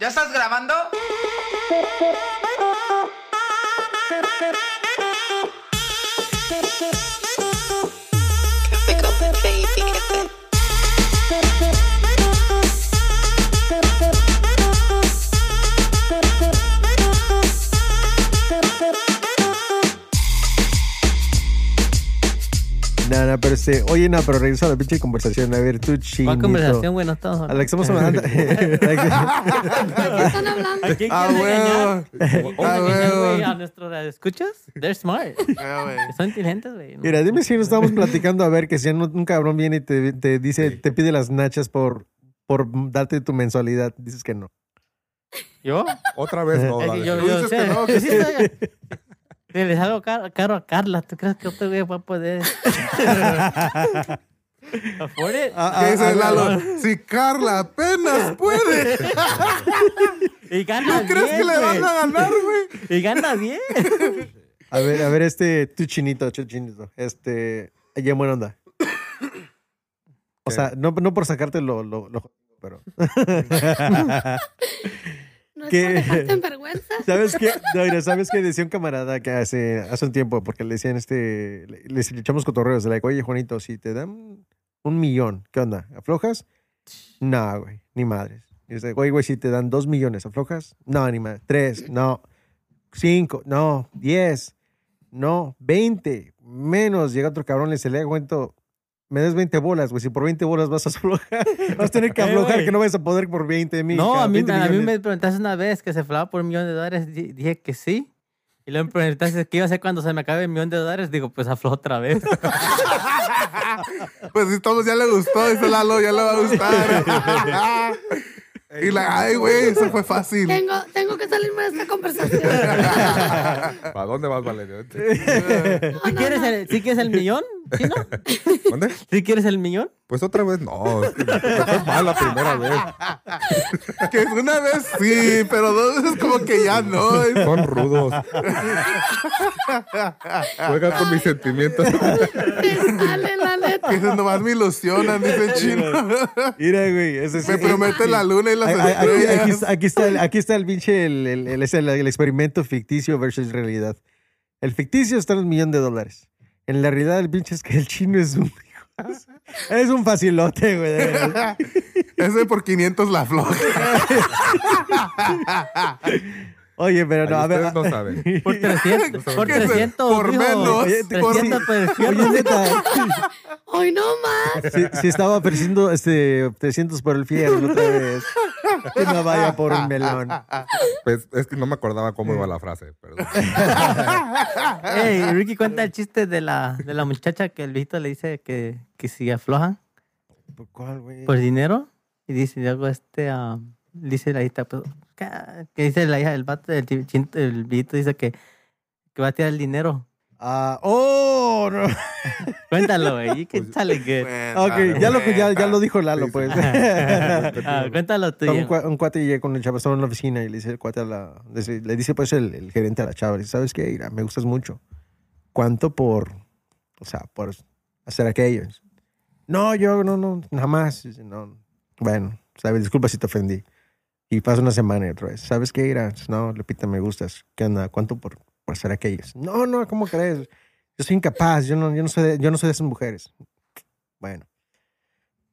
¿Ya estás grabando? No, no, pero este, oye, no, pero regresa a la pinche conversación. A ver, tú, chinito. ¿Cuál conversación, güey? No estamos hablando. Alex, estamos hablando. ¿De qué están hablando? ¿A quién Ah, engañar? Ah, ¿Quieren engañar, huevo. güey, a nuestros escuchas? They're smart. Ah, güey. Son inteligentes, güey. ¿no? Mira, dime si no estamos platicando a ver que si un, un cabrón viene y te, te dice, te pide las nachas por, por darte tu mensualidad. Dices que no. ¿Yo? Otra vez no, Es que dale. yo, Tú yo dices sé, que no, yo sí Si les hago caro, caro a Carla, ¿tú crees que otro güey va a poder afford it? Ah, ¿Qué dice ah, Lalo? Si Carla apenas puede, Y gana ¿tú crees bien, que le van a ganar, güey? Y gana bien. A ver, a ver, este, tu chinito, tu chinito. Este, ya buena onda. O sea, no, no por sacarte lo, lo, lo- pero. ¿No es ¿Qué? por dejarte en vergüenza? ¿Sabes qué? No, ¿sabes qué? Decía un camarada que hace, hace un tiempo, porque le decían este, le, les echamos cotorreos, de like, oye, Juanito, si te dan un millón, ¿qué onda? ¿Aflojas? No, güey, ni madres. Y dice, oye, güey, si te dan dos millones, ¿aflojas? No, ni madres. Tres, no. Cinco, no. Diez, no. Veinte, menos. Llega otro cabrón, le dice, le cuento, me des 20 bolas, güey. Si por 20 bolas vas a aflojar, vas a tener que aflojar, que no vas a poder por 20 mil. No, a mí, 20 a mí me preguntaste una vez que se flaba por un millón de dólares. di- Dije que sí. Y luego me preguntaste qué iba a hacer cuando se me acabe el millón de dólares. Digo, pues aflojo otra vez. Pues si todos ya le gustó, dice Lalo, ya le va a gustar. y la, ay, güey, eso fue fácil. Tengo, tengo que salirme de esta conversación. ¿Para dónde vas, Valerio? ¿Sí quieres el, ¿sí quieres el millón? ¿Sí, no? ¿Dónde? ¿Sí quieres el millón? Pues otra vez no. es que me fue mal la primera vez. Que una vez sí, pero dos veces como que ya no. Son rudos. Juega con mis sentimientos. Te sale la esas nomás me ilusionan, dice el chino. Mira, güey. ese es- Me promete la luna y las Aquí, aquí estrellas. está, aquí está el, aquí está el pinche, el, el, el- es el- el experimento ficticio versus realidad. El ficticio está en un millón de dólares. En la realidad, el pinche es que el chino es un... Es un facilote, güey. de verdad. Ese por 500 la floja. Oye, pero no, Ay, a ver... ustedes no saben. Por 300. por ¿Qué es? 300. Por dijo. menos. Oye, por- 300 por el fierro. Oye, neta, Hoy no más. si, si estaba ofreciendo este, 300 por el fierro otra vez, que no vaya por un melón. Pues es que no me acordaba cómo iba la frase. Perdón. Ey, Ricky cuenta el chiste de la, de la muchacha que el viejito le dice que, que si aflojan ¿Cuál, güey? por dinero. Y dice luego este, ah, dice la hija, pues, ca- que dice la hija, el vato, el, chi- chin- el viejito dice que, que va a tirar el dinero. Ah, ¡Oh! No. Cuéntalo, güey. Que Pues, sale good. Ok, ya lo, ya, ya lo dijo Lalo, pues. Ah, cuéntalo tú. un, un cuate llega con el chavo, estaba en la oficina y le dice el cuate a la... Le dice, pues el, el gerente a la chava, le dice, ¿sabes qué? Mira, me gustas mucho. ¿Cuánto por, o sea, por hacer aquello? No, yo no, no, jamás. Dice, no. Bueno, sabes, disculpa si te ofendí. Y pasa una semana y otra vez. ¿Sabes qué? Mira, no, Lupita, me gustas. ¿Qué onda? ¿Cuánto por, por aquello? No, no, ¿cómo crees? Yo soy incapaz, yo no, yo no, soy, de, yo no soy de esas mujeres. Bueno,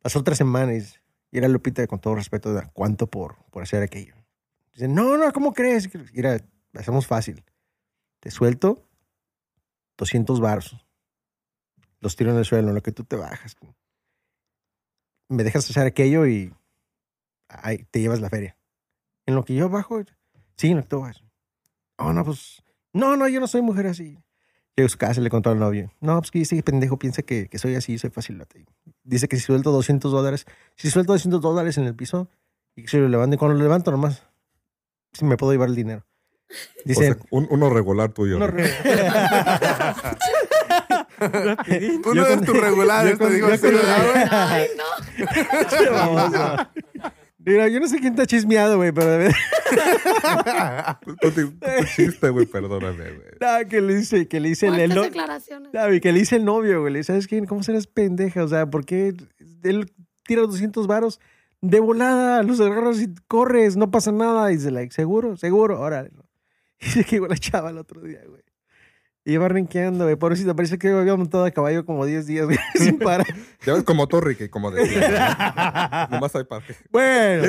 pasó otra semana y era Lupita con todo respeto, ¿cuánto por, por hacer aquello? Dice, no, no, ¿cómo crees? Mira, hacemos fácil. Te suelto 200 baros. Los tiro en el suelo, en lo que tú te bajas. Me dejas hacer aquello y ahí te llevas la feria. En lo que yo bajo, sí, en lo que tú bajas. Oh, no, pues, no, no, yo no soy mujer así. Llegó a su casa y le contó al novio. No, pues que ese pendejo piensa que, que soy así, soy fácil. Dice que si suelto 200 dólares, si suelto 200 dólares en el piso y que se lo levanto, y cuando lo levanto nomás, si me puedo llevar el dinero. O Dice, sea, un- uno regular tuyo. no, Uno Yo de con- tus regulares yo te con- digo yo con- ¿verdad, güey? Ay, no. Mira, yo no sé quién está chismeado, güey, pero de verdad. Chiste, güey, perdóname, güey. No, que le dice, que le dice el, el ¿Cuántas no- declaraciones? que le dice el novio, güey. Le ¿sabes quién? ¿Cómo serás pendeja? O sea, ¿por qué él tira 200 varos? De volada, los agarras y corres, no pasa nada. Y dice, like, seguro, seguro, órale. Y se quedó la chava el otro día, güey. Y iba renqueando, güey. Pobrecito, parece que había montado a caballo como 10 días, güey, sin parar. Ya ves como tú, Ricky, como decía. Nomás hay parte. Bueno,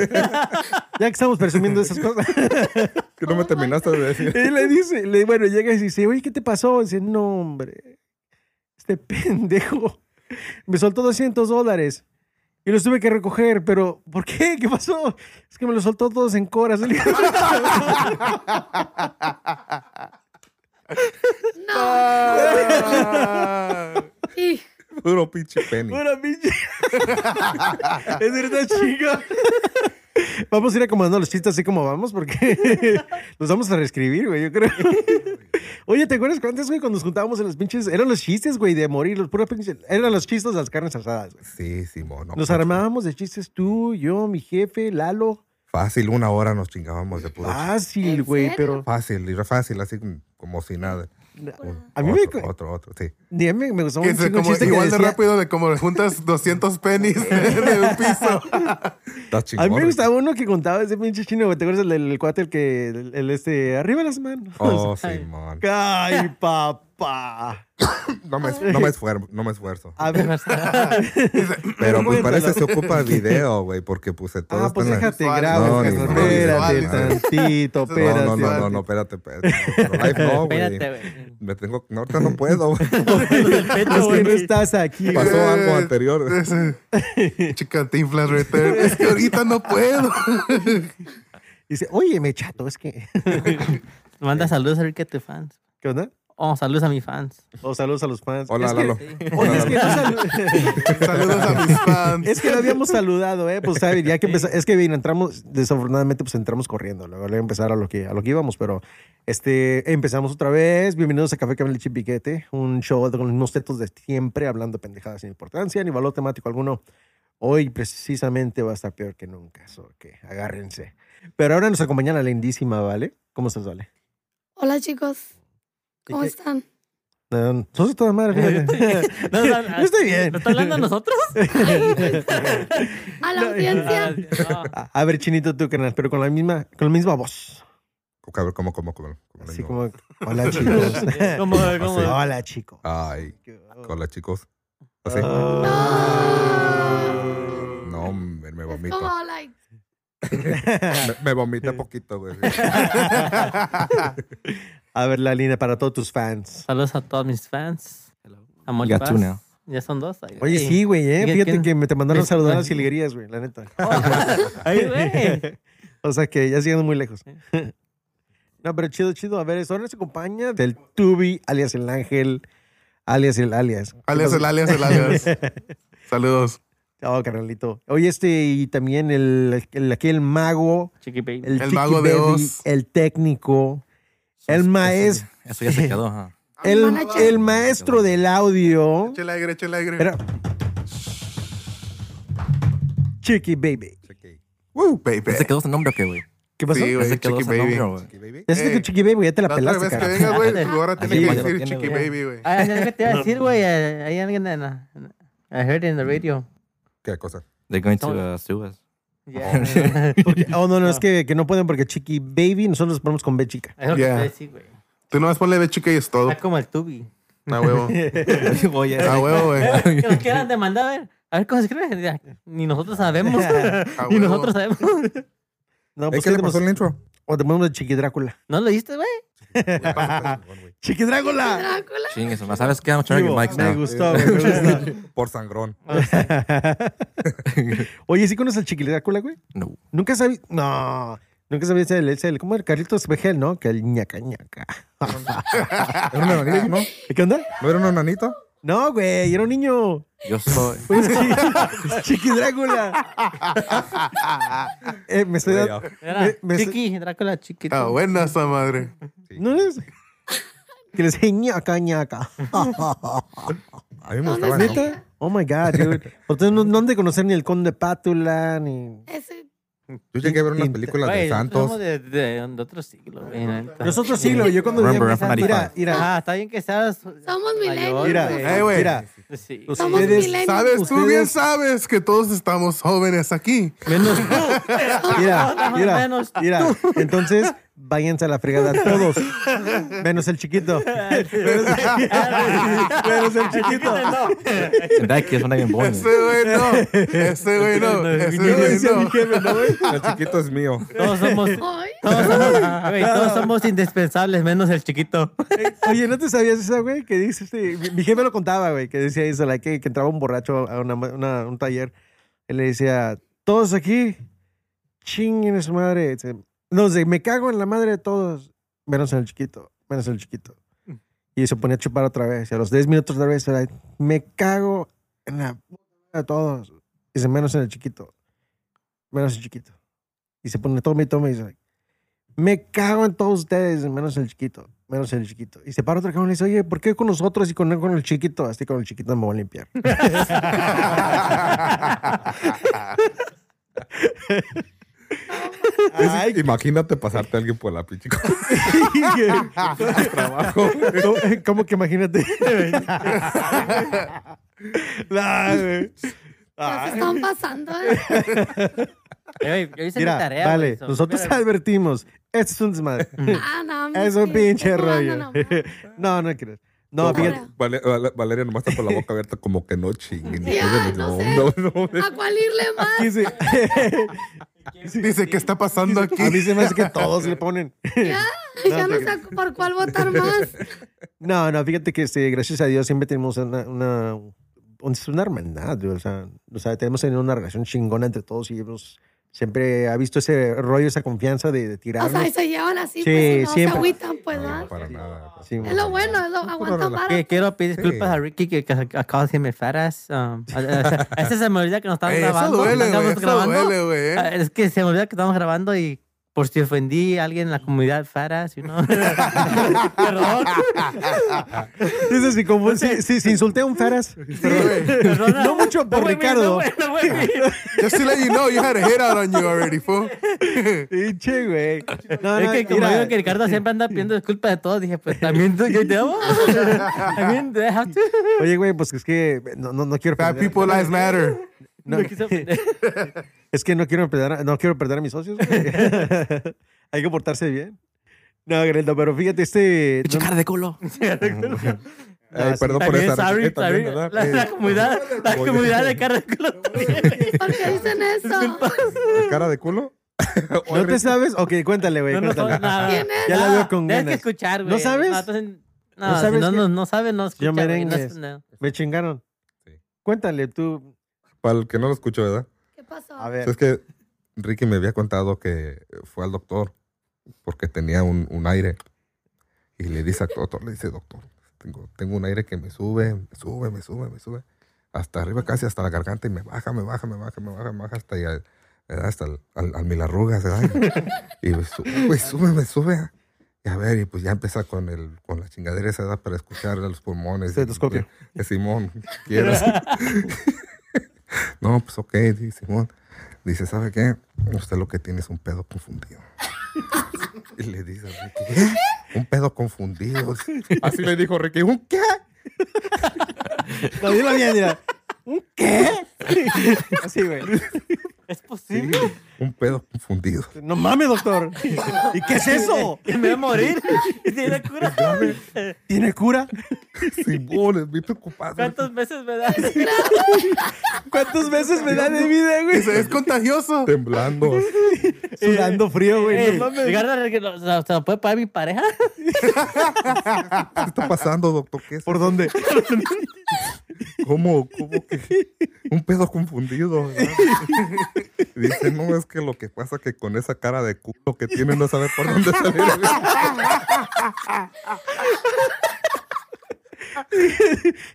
ya que estamos presumiendo esas cosas. Que no me terminaste de decir. Y le dice, le, bueno, llega y dice, oye, ¿qué te pasó? dice, no, hombre, este pendejo me soltó 200 dólares y los tuve que recoger, pero ¿por qué? ¿Qué pasó? Es que me los soltó todos en coras. De- Y Puro pinche penny. Pura pinche. es verdad, chico. Vamos a ir acomodando los chistes así como vamos, porque los vamos a reescribir, güey, yo creo. Oye, ¿te acuerdas antes, güey, cuando nos juntábamos en los pinches? Eran los chistes, güey, de morir, los puros pinches. Eran los chistes de las carnes asadas, güey. Sí, Simón. no, Nos armábamos de chistes tú, yo, mi jefe, Lalo. Fácil, una hora nos chingábamos de puro. Fácil, ¿En güey, pero Fácil, fácil, así como si nada. a mí me, otro, otro, otro, sí. ni a mí me gustó Que un se- chingo el como, chiste que igual de decía- rápido de como juntas 200 pennies de un piso. Está chingón. A mí me gustaba uno que contaba ese pinche chino, güey. ¿Te acuerdas el del el cuate, el que, el, el este, arriba las manos? Oh. Simón. Ay, papá. No me, no me esfuerzo, no me esfuerzo. A ver. Pero pues Cuéntalo. parece se ocupa video, güey, porque pues todo Ah, pues la- déjate visual. grabo, No. Espérate tantito, No, espérate. No, no, no, no, no, espérate, espérate. Live no, güey. Espérate, güey. Me tengo, no, ahorita no puedo, güey. El Es que no estás aquí. Pasó algo anterior. Ese Chicantinflas return. Es que ahorita no puedo. Dice, oye, me chato, es que. Manda saludos a tus fans. ¿Qué onda? Oh, saludos a mis fans. O saludos a los fans. Hola, es que, Lalo. Oye, es que no salu- Saludos a mis fans. Es que lo habíamos saludado, ¿eh? Pues, ¿sabes? Ya que empezamos, es que bien, entramos, desafortunadamente, pues entramos corriendo. Luego le voy a empezar a lo que, a lo que íbamos, pero este, empezamos otra vez. Bienvenidos a Café Camel y Chipiquete, un show con los mismos tetos de siempre, hablando de pendejadas sin importancia ni valor temático alguno. Hoy, precisamente, va a estar peor que nunca, so que agárrense. Pero ahora nos acompaña la lindísima, ¿vale? ¿Cómo estás, Vale? Hola chicos, ¿cómo están? No, sos toda madre, fíjate. No, no, Yo estoy bien. ¿Lo está hablando a nosotros? A la audiencia. No. A a ver, chinito tú, carnal, pero con la misma, con la misma voz. A ver, ¿cómo, cómo, cómo? cómo Así como, hola chicos. ¿Cómo, cómo? Así. Hola chicos. Ay, hola, chicos. Así. Ah. No, me, me Es vomito. como, like, Me, me vomité poquito, güey. A ver, la línea para todos tus fans. Saludos a todos mis fans. Got now. Ya son dos. Ay, Oye, sí, güey, ¿eh? ¿Quién- Fíjate quién? que me te mandaron saludar a las hilguerías, güey, la neta. Ay, güey. O sea que ya siguen muy lejos. No, pero chido, chido. A ver, eso nos acompaña del Tubi, alias el ángel, alias el alias. Alias, el alias, el alias. Saludos. Oh, carnalito. Oye, este, y también el, el aquí el mago, Chiqui baby. el, El Chiqui mago de Oz. el técnico, el maestro, Eso ya se quedó, ajá. el, maestro del audio. Échale aire, échale aire. Espera. Chiqui Baby. Woo, baby. ¿Ya se quedó ese nombre o qué, güey? ¿Qué pasó? Sí, ¿Ya güey, se quedó Chiqui Baby. nombre, güey? Cheque, baby. Ese es Eh, Chiqui Baby, ya te la, La pelaste, vez que venga, güey, ahora que decir Chiqui. Baby, güey. Ay, ¿qué te iba a decir, güey? Eh, Hay alguien en la... I heard in the radio. ¿Qué cosa? They're going to uh, sue us. Yeah. Porque- oh, no, no, es que, que no pueden porque Chiqui Baby, nosotros nos ponemos con B chica. Es lo que te Yeah. iba a decir, güey. Tú nomás ponle de chica y es todo. Está como el tubi. A huevo. A huevo, güey. Que nos quieran demandar, a ver. A ver cómo se escribe. Ya, Ni nosotros sabemos. Ni nosotros sabemos. No, ¿Eh, pues ¿Qué le ¿qué pasó el intro? O te ponemos de Chiqui Drácula. ¿No lo oíste, güey? ¡Chiqui Drácula! Drácula. Chingue, su madre. ¿sabes qué? I'm turning your mics me now. gustó, güey, me gustó. Por sangrón. Oye, ¿sí conoces al Chiqui Drácula, güey? No. Nunca sabí. No. Nunca sabías el, el, ¿cómo era? Carlitos Vegel, ¿no? Que el ñaca ñaca. ¿Era un enanito, no? ¿Qué onda? ¿No era un enanito? No, güey, era un niño. Yo soy... Pues, Chiqui, Chiqui Drácula. Eh, me estoy dando. Me- me- Chiqui, Drácula chiquito. Ah, buena esa madre. ¿No es? Que le decía ñaca ñaca. A mí me gustaba. ¿Neta? Oh my God, dude. Ustedes no, no han de conocer ni el Conde Pátula, ni. Ese, Yo llegué a ver unas películas de Santos. somos de, de, de otro siglo, güey. neta. Nosotros siglo, yo cuando Remember, llegué- mira, 95. mira, Ah, está bien que seas. Somos millennials. mira, güey. Eh, mira, Sí. Somos ustedes, millennials. Sabes, tú bien sabes que todos estamos jóvenes aquí. Menos mira, mira, Menos tú. mira, entonces váyanse a la fregada todos, menos el chiquito, menos el chiquito. Case, when I even born. Ese güey no. Ese güey no. Ese güey decía a mi no. jefe, ¿no, güey? El chiquito es mío. Todos somos, todos somos, güey, todos somos indispensables, menos el chiquito. Oye, ¿no te sabías esa, güey? Que dice este. Mi, mi jefe lo contaba, güey, que decía eso, like, que, que entraba un borracho a una, una- un taller. Él le decía, todos aquí, chinguen a su madre. No sé, me cago en la madre de todos, menos en el chiquito, menos en el chiquito. Y se ponía a chupar otra vez. Y a los 10 minutos otra vez era, me cago en la puta de todos. Dice, menos en el chiquito, menos en el chiquito. Y se pone, toma y toma y dice, me cago en todos ustedes, menos en el chiquito, menos en el chiquito. Y se para otro cabrón y le dice, oye, ¿por qué con nosotros y con, con el chiquito? Así con el chiquito me voy a limpiar. Ay, Imagínate pasarte a alguien por la pinche. trabajo. ¿Cómo, cómo que imagínate? Nah, güey. ya Ay. se están pasando. ¿eh? Yo hice Mira, mi tarea. vale, güey, so- nosotros mira, advertimos. Esto es un desmadre. Ah, no, es un sí, pinche rollo. nomás. no, no crees. No, ¿Cómo fíjate. Vale- Vale- Valeria nomás está con la boca abierta como que no chinguen. No sé. no, no. ¿A cuál irle más? Dice, Dice, ¿qué está pasando aquí? a mí se me hace que todos le ponen. Ya, ya no sé por cuál votar más. No, no, fíjate que este, gracias a Dios siempre tenemos una, una, una hermandad, o sea, o sea, tenemos tenido una relación chingona entre todos y hemos, siempre ha visto ese rollo, esa confianza de, de O tirarnos. sea, y se llevan así, Sí, pues, no siempre. se agüitan, pues, No, ¿verdad? para nada. Sí, Es lo bueno, es lo aguanta relajo. vara. Que quiero pedir disculpas Sí. a Ricky que, que acaba de decirme faras. Um, a, a- se me olvida que nos estamos Ey, eso grabando. duele, güey. Eso grabando. duele, güey. ¿eh? Es que se me olvida que estamos grabando y por si ofendí a alguien en la comunidad faras, you know. Perdón. Dices, si, como, si, si, si insulté a un Perdona. no mucho por Ricardo. No, no Just to let you know, you had a hit out on you already, fool. Pinche, güey. No, es no, que como mira, digo que Ricardo siempre anda pidiendo disculpas de todo, dije, pues también tú, yo te amo. También te have to. Oye, güey, pues es que no, no, no quiero Fat perder- people lives matter. no, No. es que no quiero perder, a- no quiero perder a mis socios. Hay que portarse bien. No, Greta, pero fíjate, este... Pinche no- cara de culo. Ay, perdón por esa. sorry, también, sorry. ¿verdad? La, la comunidad, la comunidad de cara de culo también. ¿Por qué dicen eso? ¿Cara de culo? ¿No te sabes? Ok, cuéntale, güey, No, no cuéntale. sabes nada. ¿Quién es? Ya la veo con Tienes que ganas. escuchar, güey. ¿No sabes? No, no, ¿No si sabes no, no, no sabe, no escucha. Yo merengues. Me chingaron. Sí. Cuéntale tú. Para el que no lo escuchó, ¿verdad? ¿Qué pasó? A ver. Es que Ricky me había contado que fue al doctor porque tenía un, un aire. Y le dice al doctor, le dice, doctor, tengo, tengo un aire que me sube, me sube, me sube, me sube. Hasta arriba, casi hasta la garganta y me baja, me baja, me baja, me baja, me baja hasta, allá, ¿verdad? hasta al, al, al mil arrugas, ¿verdad? Y me sube, me sube, me sube. Y a ver, y pues ya empieza con, el, con la chingadera esa edad para escuchar los pulmones. Estetoscopio. De Simón, ¿quieres? no, pues ok, dice Simón. Dice, ¿sabe qué? Usted lo que tiene es un pedo confundido. y le dice a Ricky, ¿qué? Un pedo confundido. Así le dijo Ricky, ¿un qué? No, dilo bien, mira. ¿Un qué? Así, güey. Es posible. Un pedo confundido. No mames, doctor. ¿Y qué es eso? Y me voy a morir. Y tiene cura. ¿Tiene cura? Simón, es muy preocupado. ¿Cuántos meses me das? ¿Cuántas veces me da de vida, güey? Es contagioso. Temblando. Sudando frío, güey. Eh, No mames. Ricardo, que lo- ¿se se lo puede pagar mi pareja? ¿Qué está pasando, doctor? ¿Qué es? ¿Por dónde? ¿Cómo? ¿Cómo que? Un pedo confundido. ¿verdad? Dice, no, es que lo que pasa que con esa cara de culo que tiene no sabe por dónde salir.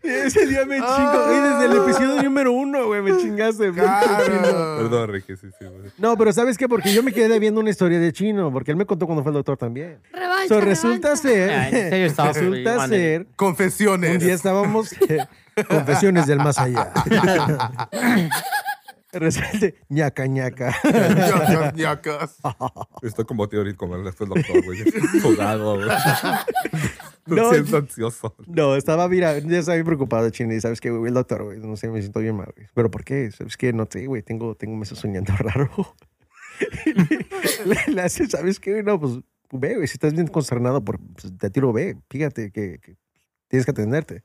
Ese día me chingo. güey, desde el episodio número uno, güey, me chingaste. Claro. Perdón, Ricky, sí, sí. güey. No, pero ¿sabes qué? Porque yo me quedé viendo una historia de chino, porque él me contó cuando fue el doctor también. Revancha, So, resulta revancha. Ser, yourself, resulta ser, Confesiones. un día estábamos, confesiones del más allá. Resuelve, ñaca, ñaca. Ñacas, ñacas. Estoy como con él después doctor, güey. Sudado, güey. No, siento ansioso. No, estaba, mira, ya estaba bien preocupado, Chino. Y sabes que, güey, el doctor, güey, no sé, me siento bien mal, güey. ¿Pero por qué? ¿Sabes qué? No sé, güey, tengo, tengo meses soñando raro. le, le hace, ¿sabes qué? No, pues, ve, güey, si estás bien concernado, por, pues, te tiro, ve, fíjate que, que tienes que atenderte.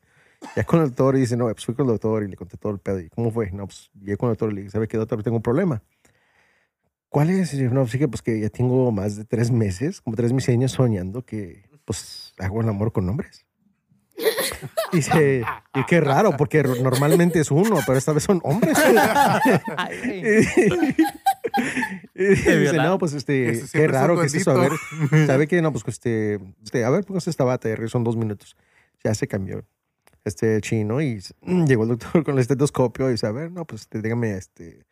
Ya con el doctor y dice, no, pues fui con el doctor y le conté todo el pedo. ¿Y cómo fue? No, pues llegué con el doctor y le dije, ¿sabe qué, doctor? Tengo un problema. ¿Cuál es? Y yo, no, pues sí que, pues que ya tengo más de tres meses, como tres meses años soñando que, pues, hago el amor con hombres. Dice, y qué raro, porque normalmente es uno, pero esta vez son hombres. Y dice, no, pues este, qué raro que es eso. A ver. ¿sabe qué? No, pues este, este, a ver, póngase esta bata, y son dos minutos. Ya se cambió este chino y llegó el doctor con el estetoscopio y dice, a ver, no, pues dígame, este,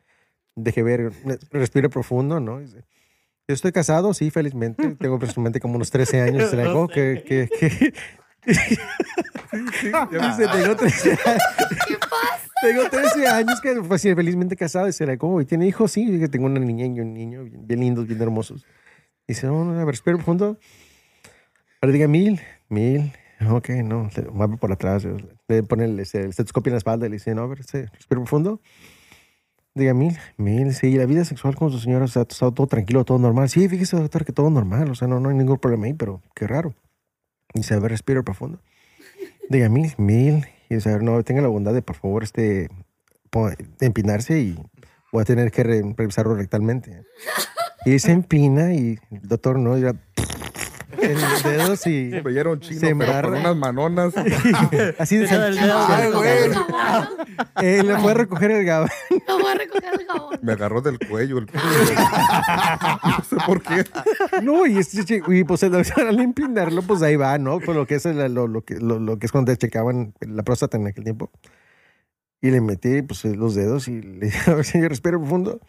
deje ver, respire profundo, ¿no? Dice, yo estoy casado, sí, felizmente, tengo aproximadamente como unos 13 años. Se le digo, que, que, que... Dice, tengo 13 años. Tengo 13 años que pues, felizmente casado. Y se le como, ¿y tiene hijos? Sí, dije, tengo una niña y un niño bien, bien lindos, bien hermosos. Dice, no, no, a ver, respira profundo. Ahora diga mil, mil. Ok, no, mueve por atrás. Le pone el, este, el estetoscopio en la espalda y le dice, no, a ver, sí, respira profundo. Diga mil, mil. Sí, la vida sexual con su señora, o sea, está todo tranquilo, todo normal. Sí, fíjese, doctor, que todo normal. O sea, no, no hay ningún problema ahí, pero qué raro. Dice, a ver, respira profundo. Diga mil, mil. Y dice, a ver, no, tenga la bondad de, por favor, este, empinarse y voy a tener que re- revisarlo rectalmente. Y se empina y el doctor no, ya los dedos y chino, pero embarra. con unas manonas. así de el. Ay, güey. Eh, le fue a recoger el gabán. No voy a recoger el jabón. Me agarró del cuello el No sé por qué. No, y, este, che- y pues el al empinarlo, pues ahí va, ¿no? Por lo que es, el- lo, lo que, lo, lo que es cuando te checaban la próstata en aquel tiempo. Y le metí pues los dedos y le dije, a ver, señor, respira profundo.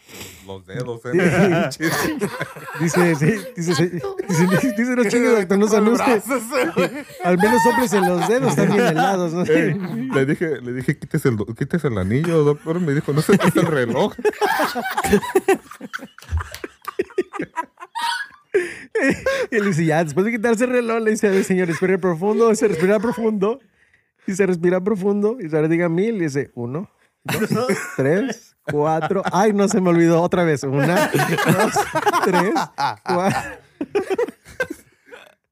Los dedos, eh. Dice, sí, dice, sí, dice, dice, no chingue, doctor, no brazos, güey. Al menos soples en los dedos, están bien helados, ¿no? Eh, le dije, le dije, quítese el, quítese el anillo, doctor. Me dijo, no se quita el reloj. Y él dice, ya, después de quitarse el reloj, le dice, a ver, señor, respira profundo, se respira profundo. Y se respira profundo. Y ahora diga mil. Y dice, uno, dos, tres, cuatro. Ay, no se me olvidó otra vez. Una, dos, tres, cuatro.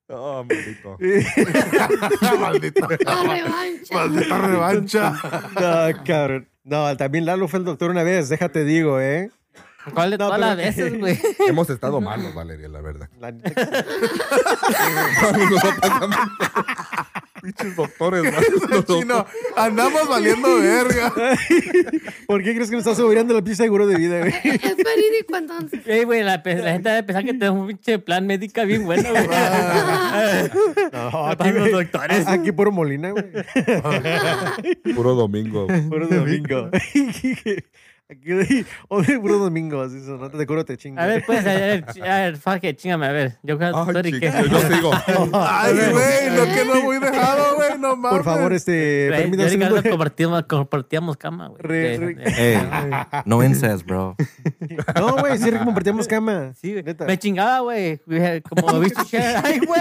Oh, maldito. Maldita, La revancha. maldita revancha. No, cabrón. No, también Lalo fue el doctor una vez, déjate digo, ¿eh? ¿Cuál de No, todas las veces, güey? Hemos estado malos, Valeria, la verdad. La Pinches doctores. Chino, andamos valiendo verga. ¿Por qué crees que me estás asegurando la pieza de seguro de vida, güey? Es verídico entonces. Ey, güey, la, pe- la gente debe pensar que tenemos un pinche plan médica bien bueno, güey. No, Para los doctores. Aquí puro Molina, güey. Puro domingo. Puro domingo. Aquí, hoy puro domingo, así son, no te curo, te chingo. A ver, pues, a ver, a ver, fuck it, chingame, a ver. Yo creo y qué. chica, yo sigo. Ay, güey, no quedó muy dejado, güey, no mames. Por favor, este, Güey, Yo. Ricardo compartíamos, compartíamos cama, güey. De- de- Hey, no incest, bro. No, güey, sí compartíamos cama. Sí, güey. Neta. Me chingaba, güey. Como we used to share. Ay, güey.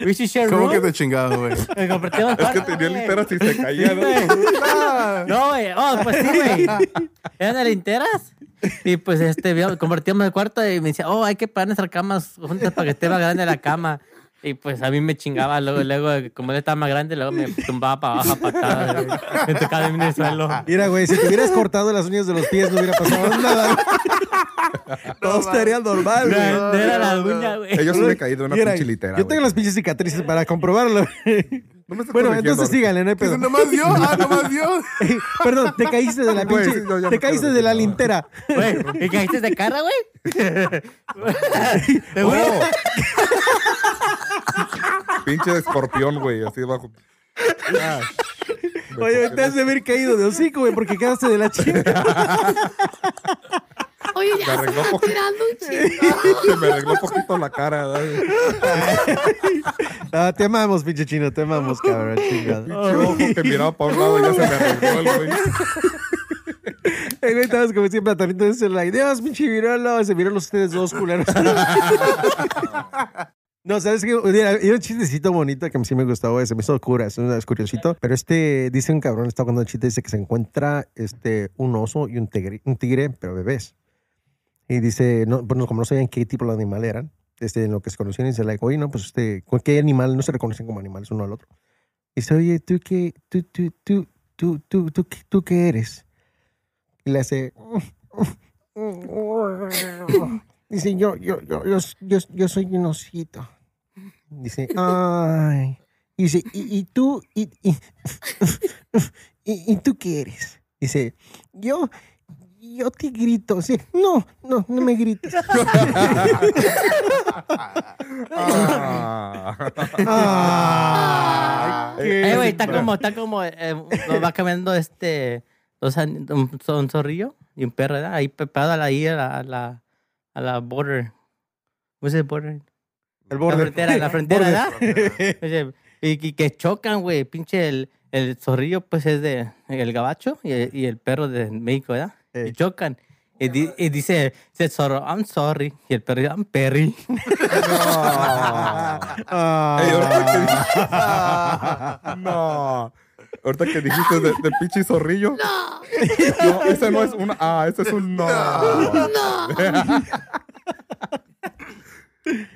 We share ¿Cómo que te chingado, güey? Me compartíamos Es que cuarto, tenía literas y se caía, ¿no? No, güey. Oh, pues sí, güey. Eran de linteras. Y pues este, compartíamos el cuarto y me decía, oh, hay que parar nuestras camas juntas para que esté más grande la cama. Y pues a mí me chingaba, luego, luego como él estaba más grande, luego me tumbaba para abajo a patadas, güey. Me tocaba en el suelo. Mira, güey, si te hubieras cortado las uñas de los pies, no hubiera pasado nada. Todo estaría normal, No, güey. no era la uña, güey. Ellos sí me caí de una Mira, pinche litera. Yo tengo güey. las pinches cicatrices para comprobarlo. No me bueno, entonces síganle, no hay pedo. nomás yo, ah, nomás yo. Perdón, te caíste de la Güey, pinche. te caíste de la lintera. Güey, ¿y caíste de cara, güey? ¿Seguro? Oh. Pinche escorpión, güey, así abajo. Ah. Me Oye, te has de haber caído de hocico, güey, porque quedaste de la chinga. Oye, Me ya se arregló está poquito. Se me arregló un poquito la cara. te amamos, pinche chino, te amamos, cabrón. chingado. Pinche ojo que miraba para un lado y ya se me arregló el güey. Como siempre atorito ese like, Dios, pinche virolo, se vieron ustedes dos culeros. No, ¿sabes qué? Mira, Hay un chistecito bonito que sí me gustó, se me hizo cura, es, un- curiosito. Pero este, dice un cabrón, está contando un chiste, dice que se encuentra este, un oso y un tigre, un tigre, pero bebés. Y dice, no, bueno, como no sabían qué tipo de animal eran, este, en lo que se conocían, dice, like, oye, no, pues este, ¿qué animal no se reconocen como animales uno al otro? Dice, oye, ¿tú qué, tú, tú, tú, tú, tú, tú, tú qué eres? Y le hace... Dice, yo, yo, yo, yo, yo, soy un osito. Dice, ay. Dice, ¿y, y tú? Y, y, y, y tú qué eres? Dice, yo, yo te grito. Dice, no, no, no me grites. Ah. Qué Eh, güey, está como, está como, eh, va caminando este, dos, un, un zorrillo y un perro, ¿verdad? Ahí pegado ahí a la, a la, a la border. ¿Cómo se border? El La borde. frontera, la frontera. ¿verdad? Y que chocan, güey. Pinche el, el zorrillo, pues es de el gabacho y el, y el perro de México, ¿verdad? Ey. Y chocan. Y, di- y dice, dice el zorro, I'm sorry. Y el perro, I'm Perry. Que dijiste- no. Ahorita que dijiste de, de pinche zorrillo. No, No, ese no es un ah, ese es un no. no.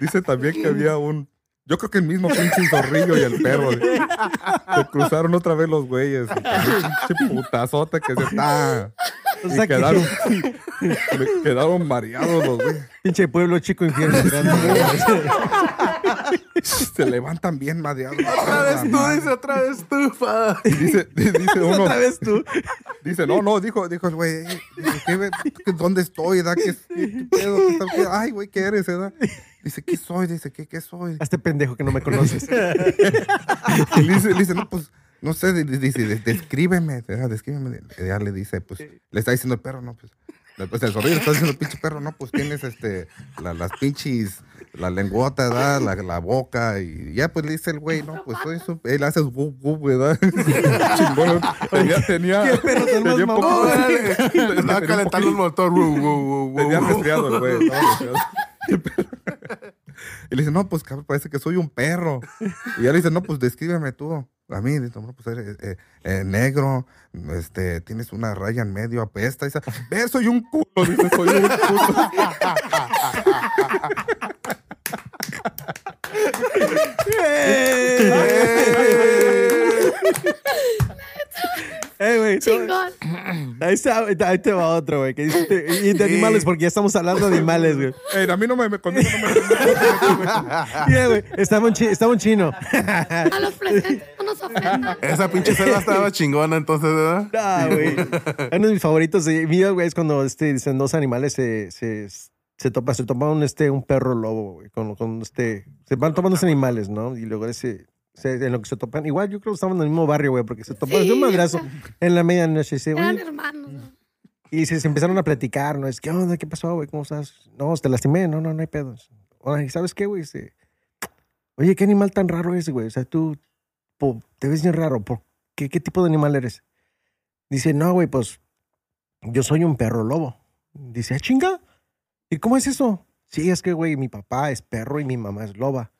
Dice también que había un. Yo creo que el mismo pinche zorrillo y el perro. Se cruzaron otra vez los güeyes. Pinche putazote que se está. O Y sea que- quedaron, me quedaron mareados los güeyes. Pinche pueblo chico infierno. Se levantan bien mareados. Otra vez tú, dice, otra vez tú, pa. Y dice, dice uno. Otra vez tú. Dice, no, no, dijo, dijo el güey, "Ey, dice, ¿qué, ve- qué- ¿dónde estoy? ¿da? ¿Qué, qué, pedo? ¿Qué tal? ¿Qué- Ay, güey, ¿qué eres? da? Dice, ¿qué soy? Dice, ¿qué, qué soy? A este pendejo que no me conoces. Y le dice, le dice, no, pues, no sé, di- di- dice, "de- descríbeme, ¿verdad? descríbeme. Ya le dice, pues, le está diciendo el perro, no, pues, después el zorrillo le está diciendo el pinche perro, no, pues tienes este, la- las pinches, la lengüota, ¿verdad? La, la boca, y ya pues le dice el güey, no, pues soy su, él hace su ¿verdad? Chingón, tenía, tenía, ¿Qué perro tenía un poco- un calentando el motor. Wu, wu, wu, Tenía resfriado el güey. estaba resfriado. Y le dice, no, pues cabrón, parece que soy un perro. Y ya le dice, no, pues descríbeme tú. A mí, dice, no, pues eres eh, eh, negro, este, tienes una raya en medio, apesta. Dice, ve, soy un culo. Dice, soy un culo. Eh, güey. Chingón. Ahí, está, ahí te va otro, güey. Que dice, y de animales, porque ya estamos hablando de animales, güey. Ey, a mí no me, me conmigo no me Mira, güey. Estaba un, chi- estaba un chino. A los presentes no nos ofendan. Esa pinche celda estaba chingona entonces, ¿verdad? Ah, güey. Uno de mis favoritos de mío, güey, es cuando este, dicen dos animales se, se, se topa, se topa un, este, un perro lobo, güey, con, con este, se van tomando los animales, ¿no? Y luego ese, se- en lo que se topan, igual yo creo que estaban en el mismo barrio, güey, porque se topan Sí. de un madrazo en la medianoche. Dice, Eran hermanos. ¿no? y se, se empezaron a platicar, ¿no? Es, ¿qué onda? ¿Qué pasó, güey? ¿Cómo estás? No, te lastimé. No, no, no hay pedos. Oye, ¿sabes qué, güey? Dice, Oye, ¿qué animal tan raro es, güey? O sea, tú po, te ves bien raro. ¿Por qué, ¿Qué tipo de animal eres? Dice, no, güey, pues yo soy un perro lobo. Dice, ¿ah, chinga? ¿Y cómo es eso? Sí, es que, güey, mi papá es perro y mi mamá es loba.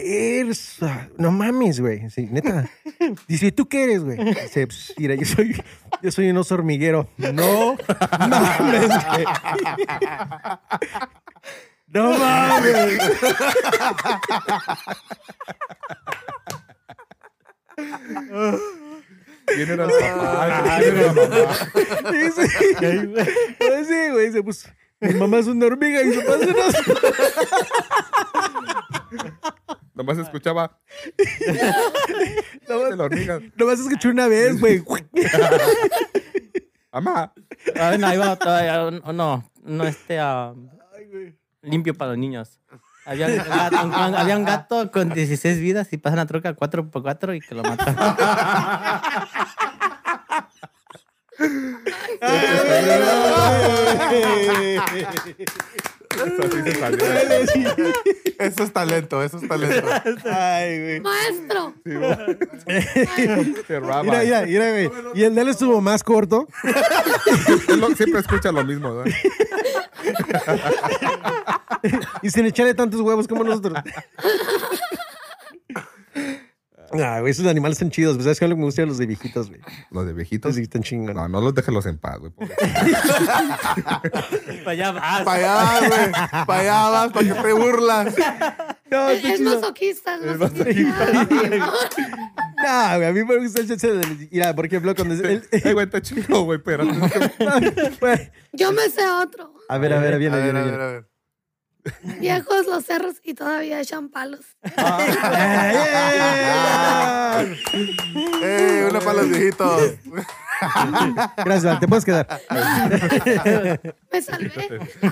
Persa. No mames, güey. Sí, neta. Dice, ¿y tú qué eres, güey? Dice, pues, mira, yo soy, yo soy un oso hormiguero. No mames, güey. No mames. ¿Quién era el papá? ¿Quién era la mamá? Dice, pues sí, güey. Dice, pues, mi mamá es una hormiga y su papá es un oso. Nomás escuchaba Nomás- de la hormiga. Nomás escuché una vez, güey. Mamá. Ah, no, ahí va todavía, no, no, no este ah, limpio para los niños. Había un, gato, un- había un gato con 16 vidas y pasa una troca 4x4 y que lo matan. Así se salió. Eso es talento, eso es talento. Ay, güey. Maestro. Rabba. Mira, mira, mira, güey. Y el de él estuvo más corto. Él lo- siempre escucha lo mismo, ¿verdad? Y sin echarle tantos huevos como nosotros. Ah, güey, esos animales están chidos. ¿Sabes qué es lo que me gusta de los de viejitos, güey? Los de viejitos. Sí están chingones. No, no los déjenlos en paz, güey. Para allá vas. Para allá vas, güey. Para allá vas, para que te burlas. No, Es, es chido. masoquista, es masoquista. No, güey, a mí me gusta el chance de... Mira, por ejemplo, cuando... él- Ay, güey, está chido, güey, pero... Yo me sé otro. A ver, a ver, viene, A ver, viene, a ver, viene. a ver. Viejos los cerros y todavía echan palos. ¡Eh! Una para los viejitos. Gracias, te puedes quedar. Me salvé.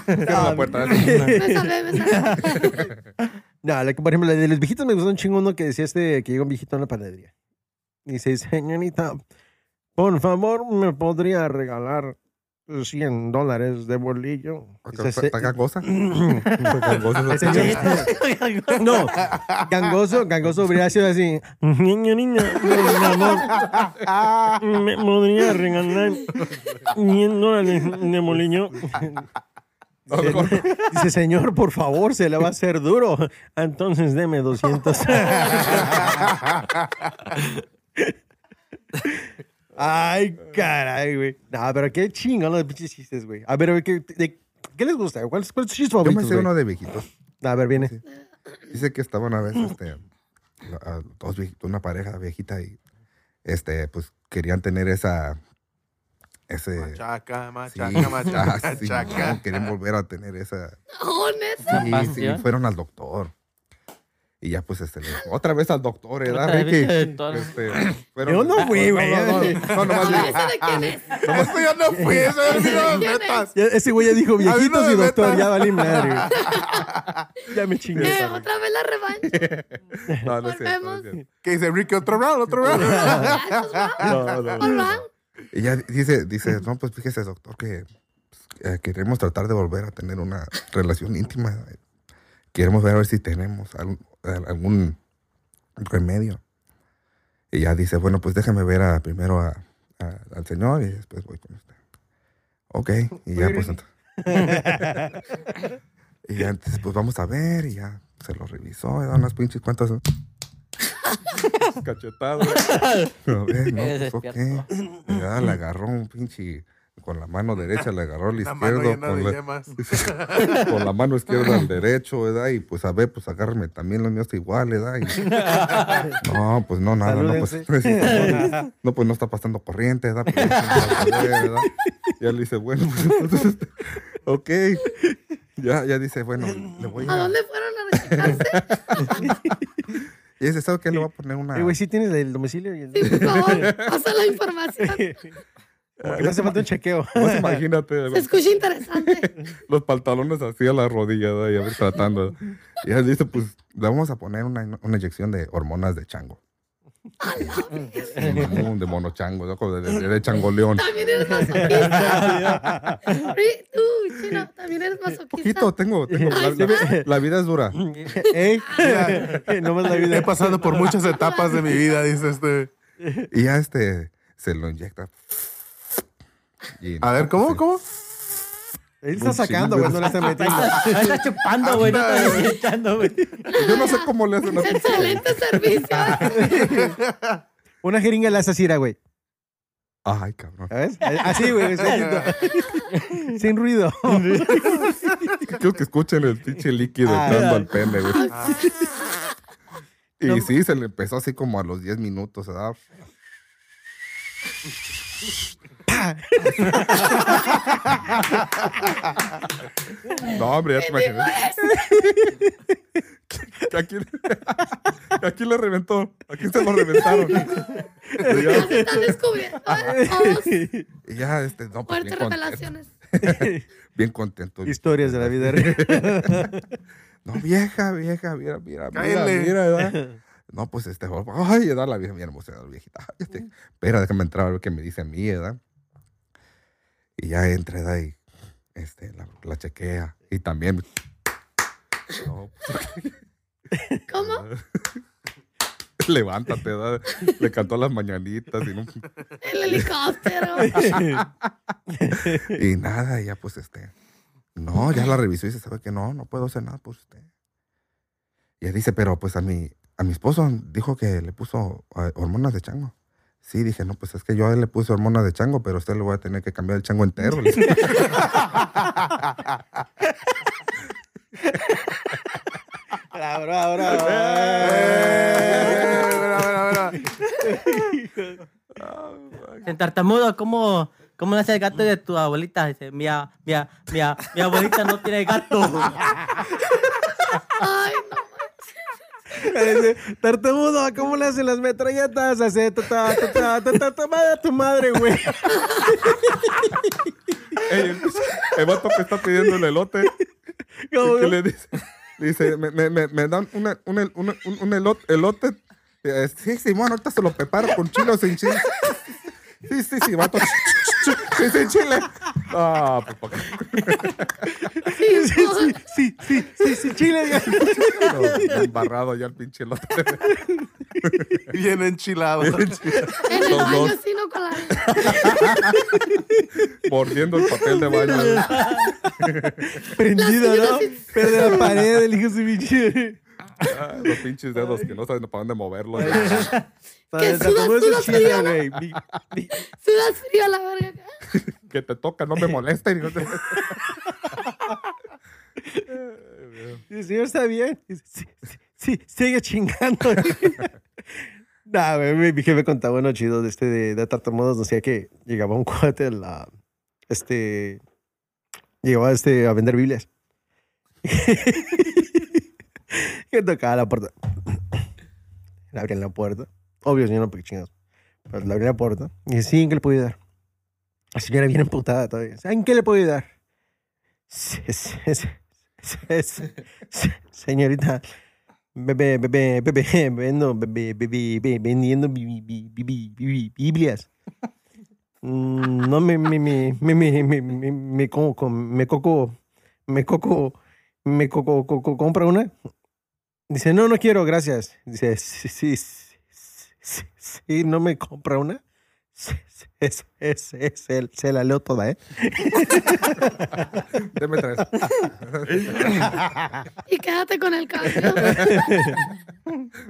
Cierra la puerta. Me salvé, me salvé. No, la que, por ejemplo, la de los viejitos me gustó un chingo uno que decía este, que llegó un viejito a una panadería. Dice, señorita, por favor, ¿me podría regalar 100 dólares de bolillo? Dice, se- ¿Está gangosa? ¿Está gangosa esa Señor- No, gangoso, gangoso habría sido así. Niño, niña, por favor, ¿me podría regalar 100 dólares de bolillo? Dice, dice, señor, por favor, se le va a hacer duro. Entonces, deme 200. Ay, caray, güey. No, pero qué chingón los pinches chistes, güey. A ver, a ver, ¿qué, de- ¿qué les gusta? ¿Cuál es, cuál es su chiste Yo me favorito, sé uno de viejitos. A ver, viene. Dice que estaba una vez este, a- dos viejitos, una pareja viejita y este, pues querían tener esa. Ese. Machaca, Sí, machaca, machaca, ah, sí, machaca. no, querían volver a tener esa. Neta. Sí, sí, fueron al doctor. Y ya pues este, le dijo, otra vez al doctor, ¿verdad, Otra vez, Ricky? Este, fueron- Yo no fui, güey. No, no, no, no, nomás digo, sé de quién es. Esto yo no fui, eso es video de ¿Quién metas. Ya- ese güey ya dijo viejitos me y doctor, ya valí madre. Ya me chingué. Eh, otra vez la revancha. no, no cierto. ¿Qué dice Ricky? ¿Otro round? ¿Otro round? No, no, no. otro round. Y ya dice, dice, no, pues fíjese, doctor, que eh, queremos tratar de volver a tener una relación íntima. Queremos ver a ver si tenemos algún, algún remedio. Y ya dice, bueno, pues déjame ver a, primero a, a- al señor y después voy con usted. Ok, y ya pues ent- Y ya entonces, pues vamos a ver, y ya se lo revisó, y da unas pinches cuantas cachetadas. A ver, no, Qué pues, ok. Y ya le agarró un pinche, con la mano derecha le agarró mano izquierdo, con la, con la mano izquierda al derecho, ¿verdad? Y pues a ver, pues agárrame también los míos igual, ¿verdad? Y- no, pues no, nada, no, pues, no, pues no está pasando corriente, ¿verdad? Pues, no se puede, ¿verdad? Y él dice, bueno, pues entonces, ok. Ya, ya dice, bueno, le voy ¿A a... dónde fueron a rechicarse? Y dice, ¿sabe qué? Le voy a poner una... Eh, güey, sí tienes el domicilio. Y el... Sí, por favor, pasa la información. Porque le hace falta un chequeo. Pues imagínate, Se escucha interesante. los pantalones así a la rodilla, y a ver, tratando. Y él dice, pues, le vamos a poner una, una inyección de hormonas de chango. De mono chango, de, de, de changoleón. También eres masoquista. Tú, chino, también eres masoquista. Poquito, tengo, tengo. La, la- la vida es dura. ¿Eh? no más la vida. He pasado por muchas etapas de mi vida, dice este. Y ya este, se lo inyecta. A ver, ¿cómo? sí. ¿Cómo? Él está sacando, güey, no le está metiendo. Ahí está chupando, güey. No está echando, güey. Yo no sé cómo le hacen así. Excelente servicio. Una jeringa le hace así, era, güey. Ay, cabrón. ¿Sabes? Así, güey. Sin ruido. Quiero que escuchen el pinche líquido Ah. entrando al pene, güey. Y sí, se le empezó así como a los 10 minutos, No, hombre, ya te imaginas. Que aquí, aquí le reventó. Aquí se lo reventaron. Y ya, se están descubriendo. Todos y ya, este, no, pues fuertes bien contento. revelaciones. Bien contento. Historias de la vida real. No, vieja, vieja, mira, mira, mira, Cáele. mira, ¿verdad? No, pues este, ay, da la vieja, bien hermosa, la viejita. Este, espera, déjame entrar a ver qué me dice a mí, ¿verdad? Y ya entra, ¿verdad? Y este, la, la chequea. Y también. No, ¿Cómo? levántate, ¿verdad? le cantó las mañanitas y, no- El helicóptero. y nada, y ya pues este. No, ya la revisó y dice, ¿sabe que no? No puedo hacer nada por usted. Y ella dice, pero pues a mi, a mi esposo dijo que le puso eh, hormonas de chango. Sí, dije, no, pues es que yo a él le puse hormonas de chango, pero a usted le voy a tener que cambiar el chango entero. Bravo, bravo, bravo. Eh. En tartamudo, ¿cómo, ¿cómo nace el gato de tu abuelita? Dice, mía, mía, mía, mi abuelita no tiene gato. Ay, no. Tartamudo, ¿cómo le hacen las metralletas? Hace ta ta ta ta ta tu madre, güey. "Ey, el vato que está pidiendo el elote. ¿Cómo, ¿Qué le dice? Dice, me, me, me, me dan una, una- una- un, un elot- elote. Eh, Sí, Simón, ahorita se lo preparo con chile o sin chile. Sí, sí, sí, vato. Sí, sin chile. Ah, pues, ¿para qué? Sí, sí, sí, sí, sí, sí, chile. No, embarrado ya el pinche elote. Bien enchilado. En el baño así, ¿no? Con la... Mordiendo el papel de baño. Prendido, ¿no? señora Pero de la pared, el hijo de su pinche. Ah, los pinches dedos que no saben para dónde. Que Tartamudo sudas, sudas frío, ¿no? güey. Sudas frío la verga. Que te toca, no me molesta. El señor está bien. Sí, sí, sí, sigue chingando. nah, mi, mi jefe contaba uno chido de este de, de tartamudos. Decía que llegaba un cuate a la. Este. Llegaba este a vender Biblias. que tocaba la puerta. Le abrían la puerta. Obvio, señor, porque chingados. Pero le abrí la puerta. Y dije, ¿en qué le puedo ayudar? La señora bien emputada todavía. ¿En qué le puedo ayudar? Señorita, bebé, bebé, bebé, vendo, bebé, bebé, vendiendo Biblias. No me, me, me, me, me, me, me, me coco, me coco, me coco, me coco, compra una. Dice, no, no quiero, gracias. Dice, sí, sí, sí, sí, sí, no me compra una. Sí, sí, Es, es, es, se, se la leo toda, ¿eh? Deme tres. Y quédate con el cambio.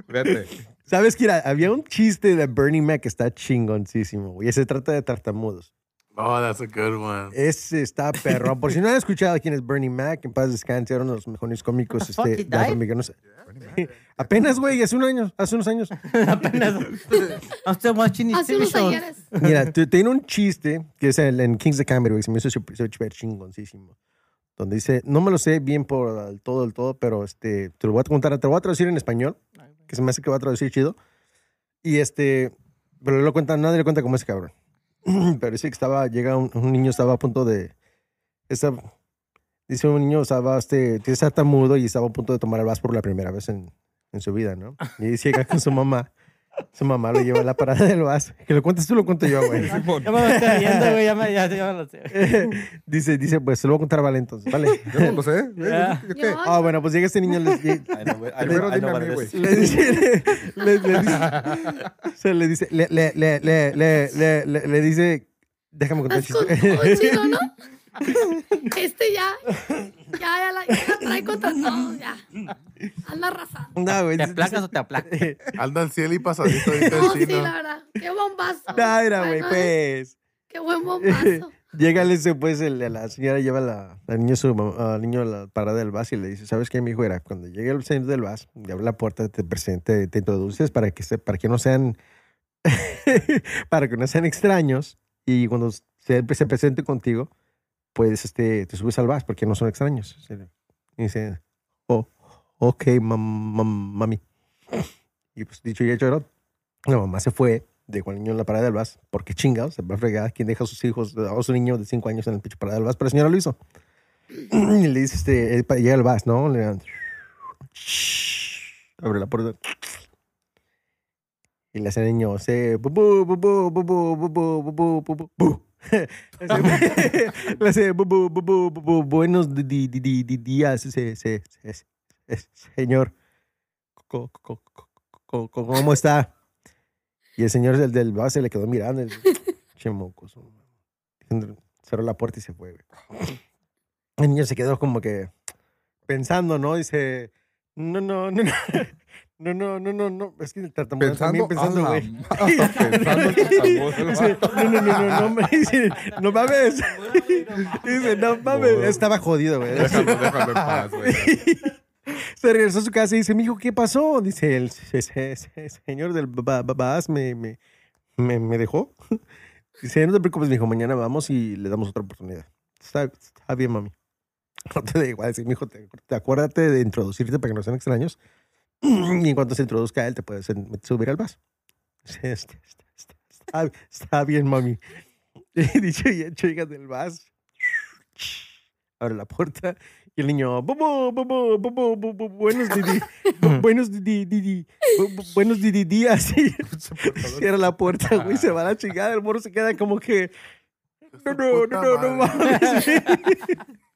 Vete. ¿Sabes que había un chiste de Bernie Mac que está chingoncísimo, güey? Se trata de tartamudos. Oh, that's a good one. Ese está perro. Por si no han escuchado quién es Bernie Mac, en paz descanse, era uno de los mejores cómicos este, died? afroamericanos. Apenas, güey, hace un año, hace unos años. Apenas. Hace TV unos ayeres. Mira, tiene un chiste que es el, en Kings of Comedy, güey, se me hizo súper chingoncísimo. Donde dice, no me lo sé bien por el todo, el todo, pero este, te lo voy a contar, te lo voy a traducir en español, que se me hace que va a traducir chido. Y este, pero lo cuenta, nadie le cuenta como ese cabrón. Pero dice que estaba, llega un, un niño, estaba a punto de, estaba- Dice un niño, estaba este, que está tan mudo y estaba a punto de tomar el vaso por la primera vez en, en su vida, ¿no? Y llega con su mamá. Su mamá lo lleva a la parada del vaso. Que lo cuentes tú, lo cuento yo, güey. ya me lo estoy viendo, güey. Ya me, ya, ya lo sé. dice, dice, pues se lo voy a contar a Vale entonces, ¿vale? Yo no lo sé. Eh, ah, yeah. oh, bueno, pues llega este niño. Les, les, Primero dime a mí, güey. Le dice, le, le, le, le, le, le, le dice, déjame contar el chiste. ¿no? Este ya, ya, ya la, ya la trae contra todo, ya. Anda arrasando. No, güey. ¿Te aplacas o te aplacas? Anda al cielo y pasadito ahorita No, sí, la verdad. Qué bombazo. No, mira, güey, Bueno, pues. Qué buen bombazo. Llega ese, pues, el, la señora lleva la, la niña, su, al niño a la parada del bus y le dice, ¿sabes qué, mi hijo? Era cuando llegue el señor del bus, y abre la puerta, te presente, te introduces para que, se, para que no sean, para que no sean extraños y cuando se, se presente contigo, pues, este, te subes al bus porque no son extraños. Y dice, oh, ok, mam- mam- mami. Y pues, dicho y hecho, ¿no? la mamá se fue, dejó al niño en la parada del bus, porque chingados, se va a fregar, ¿quién deja a sus hijos, a su niño de 5 años en el pinche parada del bus? Pero la señora lo hizo. Y le dice, este, llega el bus, ¿no? Le abre la puerta. Y le hace al niño, se, este, este, buenos di, di, di, di, días, se, se, se, señor. Co, co, co, ¿Cómo está? Y el señor del, del se le quedó mirando. El. Cerró la puerta y se fue. El niño se quedó como que pensando, ¿no? Dice, no, no, no. no. No, no, no, no, no. Es que el tartamudo también pensando, la güey. pensando el vato. no, no, no, no, no, me dice, no mames. Dice, no mames. Estaba jodido, güey. Déjalo, déjalo en paz, güey. Se regresó a su casa y dice, mijo, ¿qué pasó? Dice, el se- se- se- señor del ba- ba- Baas me, me, me, me dejó. Dice, no te preocupes, mijo, mañana vamos y le damos otra oportunidad. Está, está bien, mami. No te da igual. Dice, mijo, te, te acuérdate de introducirte para que no sean extraños. Y en cuanto se introduzca él, te puedes subir al vas. Dice, "Está- está- está- está- bien, mami. Dicho y hecho, llegas del vas. Abre la puerta y el niño, "Bobo, bobo, bobo, bobo, buenos didi, buenos didi, didi, bu- bu- buenos didi días. Cierra la puerta, güey, se va a la chingada. El morro se queda como que, no, no, no, no, no mames.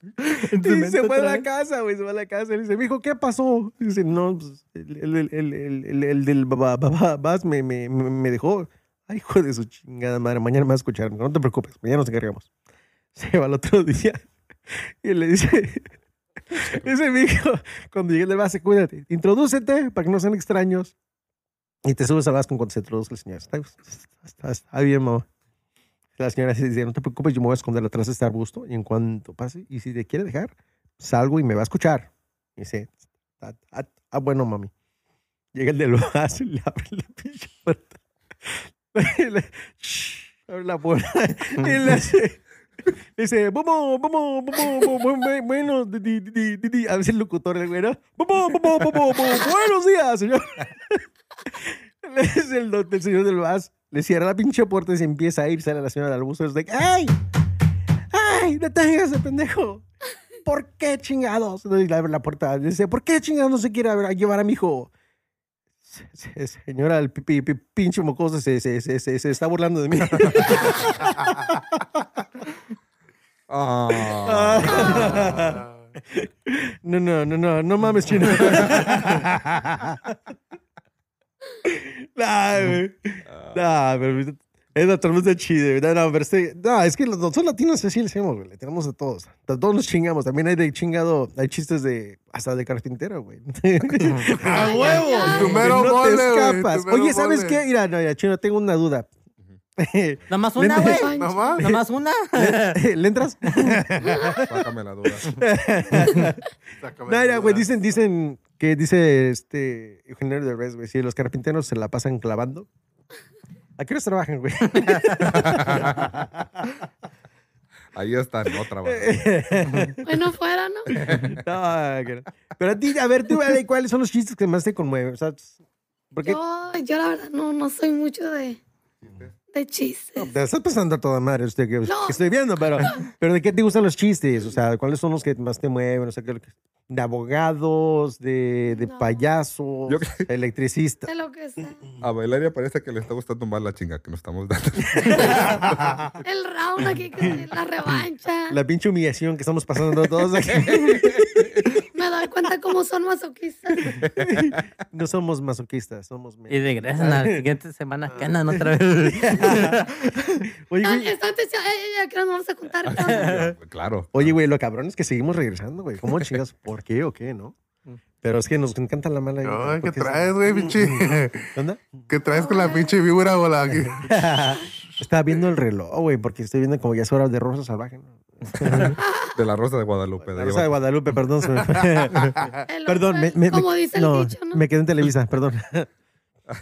Y se fue a la casa, güey, se fue a la casa. Y dice, mijo, ¿qué pasó? Y dice, no, pues, el, el, el, el, el, el- el del ba- ba- ba- Bas me, me, me, dejó. Ay, hijo de su chingada madre, mañana me vas a escuchar. No te preocupes, mañana nos encargamos. Se va el otro día y le dice, dice mi hijo, cuando llegue del base, cuídate, introdúcete para que no sean extraños y te subes al vas con cuando se introduzca el señor. Está, está- está bien, mamá. La señora dice, no te preocupes, yo me voy a esconder atrás de este arbusto y en cuanto pase, y si te quiere dejar, salgo y me va a escuchar. Y dice, ah, ah, ah, bueno, mami. Llega el del vaso y le abre la pinche puerta. Abre la puerta y le hace... Dice, bobo, bobo, bu- bueno, di, di, di, di, di". a veces el locutor, el. Bobo, bobo, bobo, bobo, buenos días, señor. Le dice el señor del VAS, le cierra la pinche puerta y se empieza a ir, sale la señora del bus, es de, ¡ay! ¡ay! ¡Deténgase, pendejo! ¿Por qué chingados? Y le abre la puerta, dice, ¿por qué chingados no se quiere a- a llevar a mi hijo? Se- se- Señora, el pi- pi- pi- pinche mocoso se, se, se, se, está burlando de mí. Ah. No, no, no, no, no mames, chino. nah, güey. Nah, pero es la tormenta chida, güey. No, pero este, no, es que los, nosotros latinos así le hacemos, güey. Le tenemos a todos. Todos nos chingamos. También hay de chingado, hay chistes de, hasta de carpintero, güey. ¡A huevo! Tu Que mero no mole, te escapas. mero Oye, ¿sabes mole. qué? Mira, no, ya, chino, tengo una duda. Nada más una, güey. ¿Nada más? Nada más una. ¿Le entras? Sácame la duda. Sácame No, mira, güey, dicen, dicen que dice este Eugenio de Res, güey, si los carpinteros se la pasan clavando. ¿A qué horas trabajan, güey? Ahí están, no trabajan. Bueno, fuera, ¿no? No. Pero a ti, a ver, tú, Ale, ¿cuáles son los chistes que más te conmueven? O sea, porque Yo, yo la verdad no, no soy mucho de, de chistes. te estás pasando a toda madre usted que, No. que estoy viendo, pero, pero ¿de qué te gustan los chistes? O sea, ¿cuáles son los que más te mueven? O sea, ¿qué- de abogados, de, de No. payasos, Yo- electricistas. De lo que sea. A Bailaria parece que le está gustando más la chinga que nos estamos dando. El round aquí, que la revancha. La pinche humillación que estamos pasando todos aquí. Me doy cuenta cómo son masoquistas. No somos masoquistas, somos... Y regresan la siguiente semana que andan otra vez. Oye, Ah, güey, Esto antes ya, ya, ya que nos vamos a contar. cabrón. claro. Oye, güey, lo cabrón es que seguimos regresando, güey. ¿Cómo chingas? ¿Por qué o qué, no? Pero es que nos encanta la mala. ¿Qué traes, güey, pinche? ¿Qué onda? ¿Qué traes con la pinche víbora o la...? Estaba viendo el reloj, güey, porque estoy viendo como ya es hora de Rosa Salvaje. ¿no? De la Rosa de Guadalupe. La de Rosa de Guadalupe, perdón. se me perdón, me, me- como me- dice no, el dicho, ¿no? me quedé en Televisa, perdón.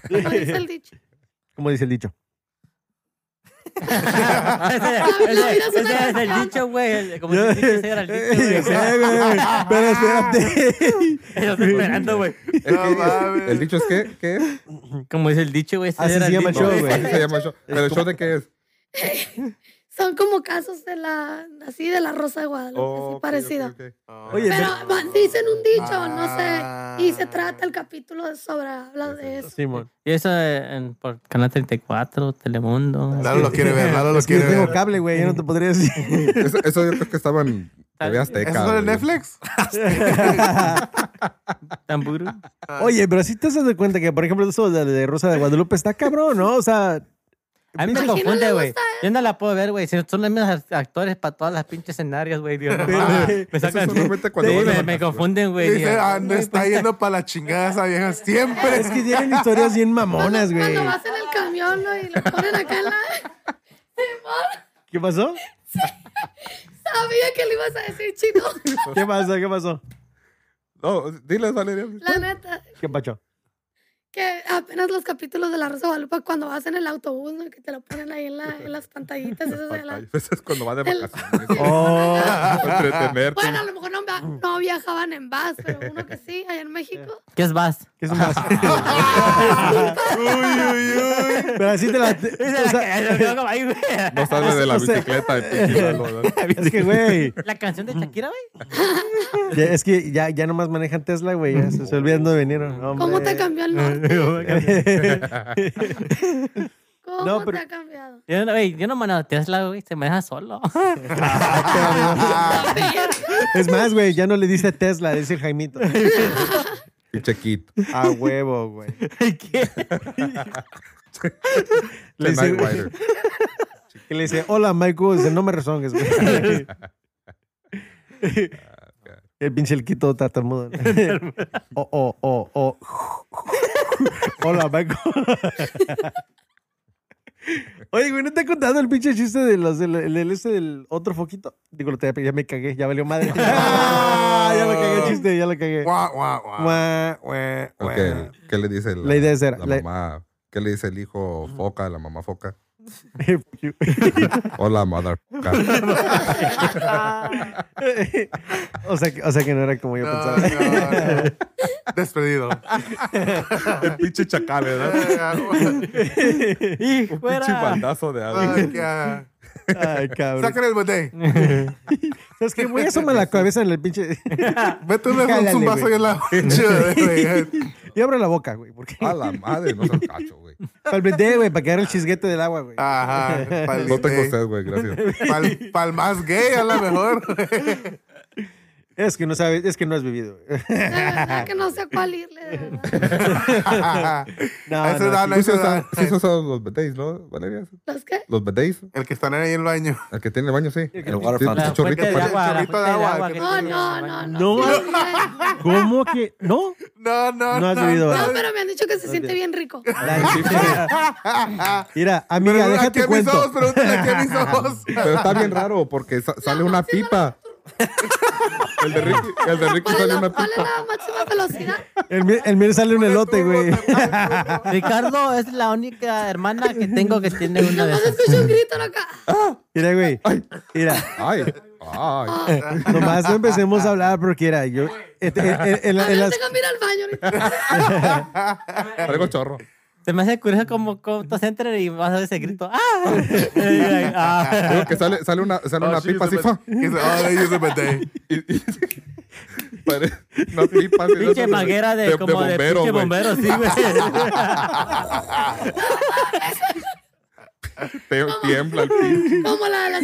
Como dice el dicho. ¿Cómo dice el dicho? ese, ese- ese es el dicho, güey. Como si el dicho ese era el dicho, güey. Güey. Pero espérate. Yo estoy esperando, güey. Es que- No mames. ¿El dicho es qué? ¿Qué es? Como dice el dicho, güey. ese Así era se llama el dicho, show, güey. Así se llama el show. ¿Pero el show de qué es? Son como casos de la, así de la Rosa de Guadalupe, Oh, así parecido. Oye, Pero va- dicen un dicho, no sé. Ah, Y se trata el capítulo sobre, habla de eso. Simón. Y eso en, por Canal 34, Telemundo. Lalo lo quiere ver, Lalo lo Es que yo quiere tengo ver. cable, güey. Yo no te podría decir. Eso, eso yo creo que estaba en TV Azteca. ¿Eso es de. Netflix? Tamburu. Oye, pero si te has dado cuenta que, por ejemplo, eso de, de Rosa de Guadalupe está cabrón, ¿no? O sea, A mí me ¿A quién no confunde, güey. Yo no la puedo ver, güey. Si Son los mismos actores para todas las pinches escenarios, güey. Dios, no, me sacan. cuando Sí, me, me confunden, güey. Dice, ah, no güey, está pues, yendo para la chingada esa vieja siempre. es que tienen historias bien mamonas, güey. cuando vas en el camión ¿no? y lo ponen acá en la... ¿Qué pasó? sabía que le ibas a decir chino. ¿Qué pasó? ¿Qué pasó? No, diles, Valeria. La neta. ¿Qué pacho? Que apenas los capítulos de La Rosa de Guadalupe cuando vas en el autobús, ¿no? Que te lo ponen ahí en, la, en las pantallitas. Esas de la... Eso es cuando vas de El- vacaciones. Oh. Bueno, a lo mejor no, via- no viajaban en bus, pero uno que sí, allá en México. ¿Qué es Vas? ¿qué es un más? Uy, uy, uy. Pero así te la. o sea. No sale de la bicicleta. es que, güey. La canción de Shakira, güey. ya- es que ya, ya nomás manejan Tesla, güey. Se está olvidando de venir. hombre. ¿Cómo te cambió el norte? ¿Cómo No, pero- te ha cambiado? Yo no, güey, yo no manejo Tesla, güey. Se maneja solo. Es más, güey, ya no le dice Tesla, dice Jaimito. Pinche kit. A huevo, güey. ¿Qué? Le The Night dice, Rider. que le dice, hola, Michael. Dice, no me rezongues, güey. El pinche el quito tartamudo. Oh, oh, oh, oh. Hola, Michael. Oye, güey, ¿no te he contado el pinche chiste de los del el, el ese del otro foquito? Digo, lo te- ya me cagué, ya valió madre. Ah, ya lo cagué el chiste, ya lo cagué. Guau, guau, guau. ¿Qué le dice la, La idea es la la- mamá? ¿Qué le dice el hijo foca la mamá foca? Hola, mother. o, sea, que- o sea que no era como yo No, pensaba. no, no. Despedido. El pinche chacal, ¿verdad? Un pinche bandazo de agua. Ay, cabrón. Sacan el bote. Es que voy a asomar la cabeza en el pinche. Vete un Jálale, zumbazo güey. ahí en la güey. Y abro la boca, güey. Porque... A la madre, no seas cacho, güey. Para el bebé, güey, para que agarre el chisguete del agua, güey. Ajá. Pa'l No tengo sed, güey, gracias. Pa'l- pa'l más gay, a lo mejor. Es que no sabes, es que no has vivido. De verdad que no sé a cuál irle. de verdad. No, no, sí sí usas los bidets, ¿no, Valeria? ¿Los qué? Los bidets. El que están ahí en el baño. El que tiene el baño, sí. El water Sí, fountain. La chorrito, de agua, chorrito de No, tiene no, el no, no. ¿Cómo que? ¿No? No, no, No has vivido. No, pero me han dicho que se siente bien rico. Mira, amiga, déjate aquí a mis cuento. ojos, pregúntale aquí a mis ojos. Pero está bien raro porque sa- sale una pipa. El de Ricky, el de Ricky ¿Cuál es, sale la, una cuál es pipa. la máxima velocidad? El, mío- el mío sale un elote, güey. Ricardo es la única hermana que tengo que tiene una de Nomás esas. escucho un grito acá. Mira, güey. Mira, Ay, ay. nomás no empecemos a hablar porque era yo. En, en- en- en la- A en ver, las- déjame ir al baño ahorita. Traigo chorro. Se me hace curioso como, como todos entran y vas a ver ese grito. ¡Ah! Ah. Digo que sale, sale una, sale una Oh, oh, una pipa así. de- Pinche manguera de, como de, bombero, pinche güey. bombero, sí, güey. Tiembla el pinche. Como la de las.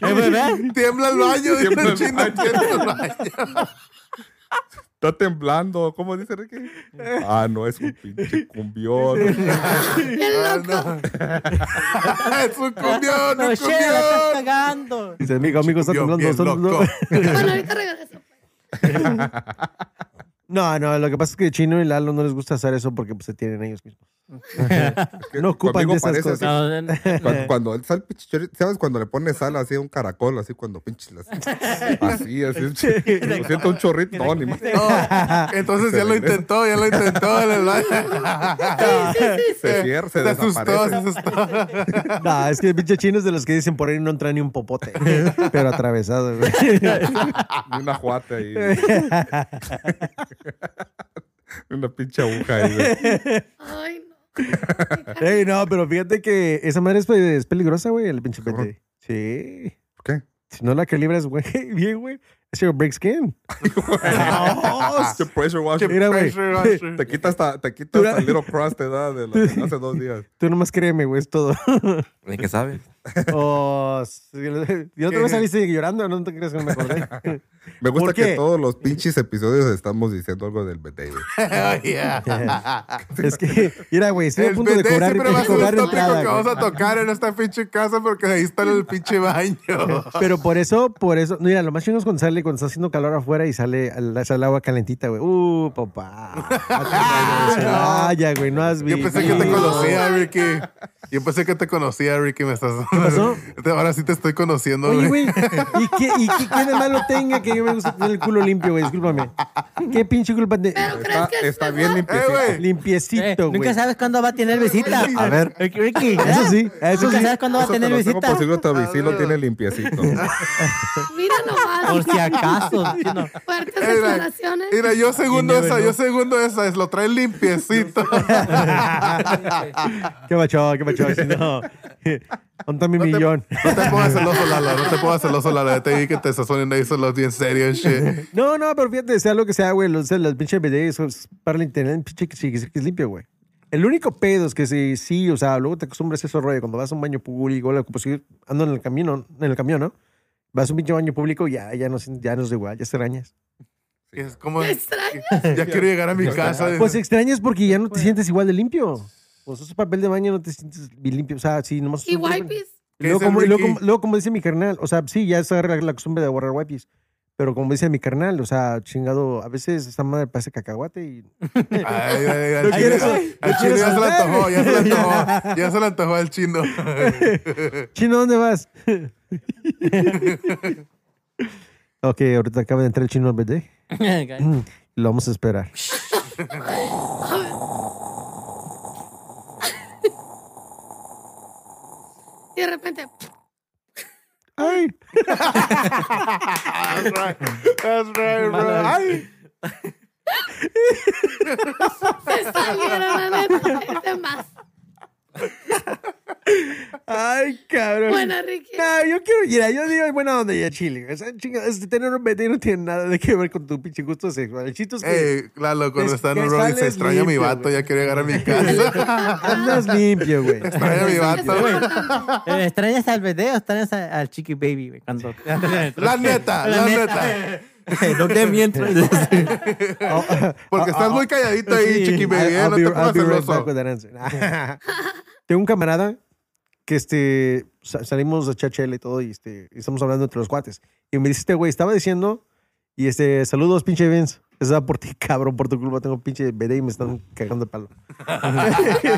¿no? Eh, bebé. Tiembla el baño, dice Tiembla el baño. tiembla el baño. Está temblando. ¿Cómo dice Ricky? Ah, no, es un pinche cumbión. Ah, loco. no. es un cumbión, No, un che, la estás cumbión. cagando. Dice, amigo, amigo, está temblando. bien temblando. loco. Bueno, ahorita regreso. No, no, lo que pasa es que Chino y Lalo no les gusta hacer eso porque pues, se tienen ellos mismos. No ocupan de esas cosas. No, no, Cuando, cuando él sale pinche chorrito, ¿sabes? Cuando le pone sal así a un caracol, así cuando pinche las- así, así, lo siento un chorrito, no, ni más. No, entonces ya lo intentó, ya lo intentó el. Se cierra, se Se asustó, se desaparece. asustó. No, es que el pinche chino es de los que dicen por ahí no entra ni un popote. Pero atravesado, güey. Una juate ahí. una pinche aguja ahí, güey. Ay, no. Ey, no, pero fíjate que esa madre es, pe- es peligrosa, güey, el pinche Cabrón. pete. Sí. ¿Por qué? Si no la calibras, güey, bien, güey. Ese break skin. The pressure washer. Mira, güey. Pressure washer. Te quita hasta, te quita hasta el little crust te da de lo de hace dos días. Tú nomás créeme, güey, es todo. ¿De qué sabes? Oh, sí, y otra vez saliste llorando, no te crees que no me acordé. Me gusta ¿Por que qué? todos los pinches episodios estamos diciendo algo del güey. Oh, yeah. es que, mira, güey, estoy a El punto de cobrar, siempre va a de ser cobrar el tópico entrada. que vamos a tocar en esta pinche casa porque ahí está el pinche baño. Pero por eso, por eso, mira, lo más chingón es cuando sale, cuando está haciendo calor afuera y sale, al- sale agua calentita, güey. Uh, papá. Ah, ya, güey, no has Yo visto. pensé que te conocía, Ricky. Yo pensé que te conocía, Ricky. Me estás... pasó? Ahora sí te estoy conociendo, Oye, güey. ¿y qué, y qué, qué de malo tenga que yo me gusta tener el culo limpio, güey? Discúlpame. ¿Qué pinche culpa de Pero crees Está, está bien Eh, limpiecito. güey. Eh, limpiecito, güey? nunca sabes cuándo va a tener visita. A ver. Ricky, Eso sí, eso Nunca sí. sabes cuándo va a te tener lo tengo visita. por seguro, tu sí lo tiene limpiecito. Mira nomás. Por si acaso. ¿sí no? Fuertes Mira, declaraciones. mira, yo segundo esa, yo segundo esa, es lo trae limpiecito. ¿Qué macho? ¿Qué macho? Si no, ¿dónde está mi millón? No te pongas celoso, Lalo, no te pongas celoso, Lalo. Ya te vi que te estás poniendo ahí solos bien serio and shit. No, no, pero fíjate, sea lo que sea, güey, los, los pinches BDs es para el internet, pinche que es limpio, güey. El único pedo es que sí, sí, o sea, luego te acostumbras a eso, rollo, cuando vas a un baño público, la- pues ando en el camino, en el camión, ¿no? Vas a un pinche baño público, ya, ya no, ya no es igual, ya extrañas. Y es como, Qué extraño. ya quiero llegar a mi casa. Pues extrañas porque ya no te sientes igual de limpio. Pues ese papel de baño no te sientes bien limpio, o sea, sí, nomás... Y wipes. Luego, ¿Qué dice como, luego, como- luego, como dice mi carnal, o sea, sí, ya se agarra la costumbre de borrar wipes. Pero como dice mi carnal, o sea, chingado, a veces esta madre parece cacahuate y. Ay, ay, ay, al ¿Lo chino, quieres- al lo chino quieres ya se soltar? antojó, ya se le antojó, ya se le antojó al chino. Chino, ¿dónde vas? ok, ahorita acaba de entrar el chino al BD. Lo vamos a esperar. Y de repente, ¡Ay! That's right, that's right, bro. Ay. se salieron, la neta. Es de más. ¡Ay, cabrón! Bueno, Ricky. No, yo quiero, mira, yo digo buena onda ya Chile. O sea, chinga, es- tener un BD no tiene nada de que ver con tu pinche gusto sexual. El chiste es que Ey, Lalo, cuando Es está en un rolling se extraña a mi vato, güey. ya quiero llegar a mi casa. andas limpio, güey. Extraña a mi vato. Eh, ¿Extrañas al bebé o extrañas a- al chiqui baby? güey, Cuando... La neta, la neta. no te miento. Porque estás muy calladito ahí, chiqui baby, eh, I'll no be- te I'll pongas celoso. Tengo un camarada que este, sa- salimos de echar chela y todo y, este, y estamos hablando entre los cuates. Y me dice este güey, estaba diciendo, y este, saludos pinche Vince. Estaba por ti, cabrón, por tu culpa tengo pinche BD y me están cagando de palo.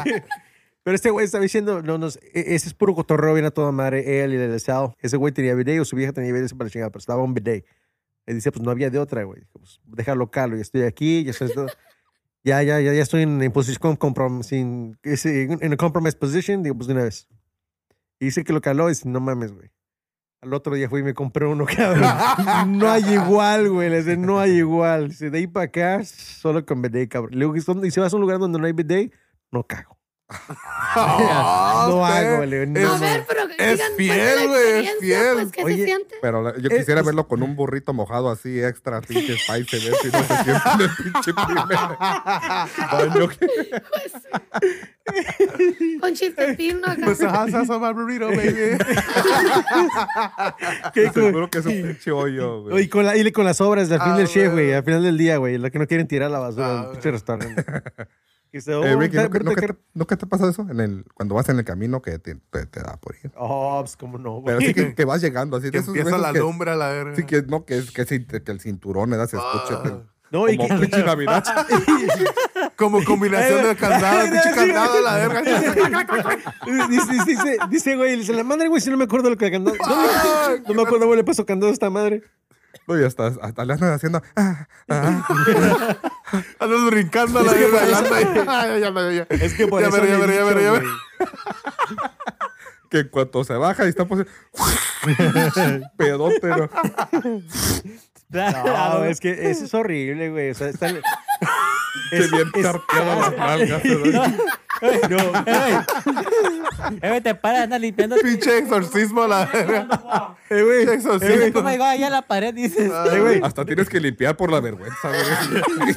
Pero este güey estaba diciendo, no, no, e- ese es puro cotorreo, viene a toda madre, él y el deseo. Ese güey tenía BD o su vieja tenía BD para chingar, pero estaba un BD. Y dice, pues no había de otra, güey. Pues déjalo calo, ya estoy aquí, ya estoy... Ya, ya, ya, ya estoy en, en posición en en a compromise position, digo, pues de una vez. Y dice que lo caló y dice, no mames, güey. Al otro día fui y me compré uno, cabrón. no hay igual, güey. Le dice, no hay igual. Dice, de ahí para acá, solo con bidet, cabrón. Le digo, que si vas a un lugar donde no hay bidet, no cago. Ah, No usted hago, le digo, no, A ver, pero Es digan, fiel, güey, es experiencia, fiel. Pues, ¿qué Oye, se siente? Pero la- yo Eh, quisiera es- verlo con un burrito mojado así, extra pinche spicy, ver si no se siente en el pinche primer baño. Con chiltepino acá. Pues ajá, salsa burrito, baby. ¿Qué? Seguro que es un pinche hoyo, güey. Y con, la, y con las obras al fin Ah, del chef, güey. Al final del día, güey. Lo que no quieren tirar la basura Ah, del pinche restaurante. Y dice, oh, Eh, Ricky, está- ¿no, que- no, ahorita que que- te, ¿no que te pasa eso? En el, cuando vas en el camino que te, te, te da por ir. Oh, pues cómo no, Pero güey. sí que, que vas llegando así. Que de esos empieza la que- lumbre a la verga. Sí, que no, que, es, que, el cinturón le das escucha. Ah. No, y como que, pinche Navidad. Como combinación de candado, pinche candado a la verga. Dice, dice, dice, dice, güey, dice la madre, güey, si no me acuerdo lo que candado. No, me- no me acuerdo, güey, le pasó candado a esta madre. No, y hasta, hasta le andan haciendo. ah, ah. Andas brincando a la verga. bailando ahí. Ay, ya, ya, ya. Es que por Ya eso. veré, ya veré, ya veré, ya güey. que en cuanto se baja y está pues. pedote, ¿no? No, es que eso es horrible, güey. O sea, está. Que bien carpeado las nalgas. No, Eh, te paras, andas limpiando. Pinche exorcismo la verga. Eh, güey. Eso sí. Dice, ¿Cómo llegó ahí a la pared? Dices. Eh, güey. Hasta tienes que limpiar por la vergüenza, güey.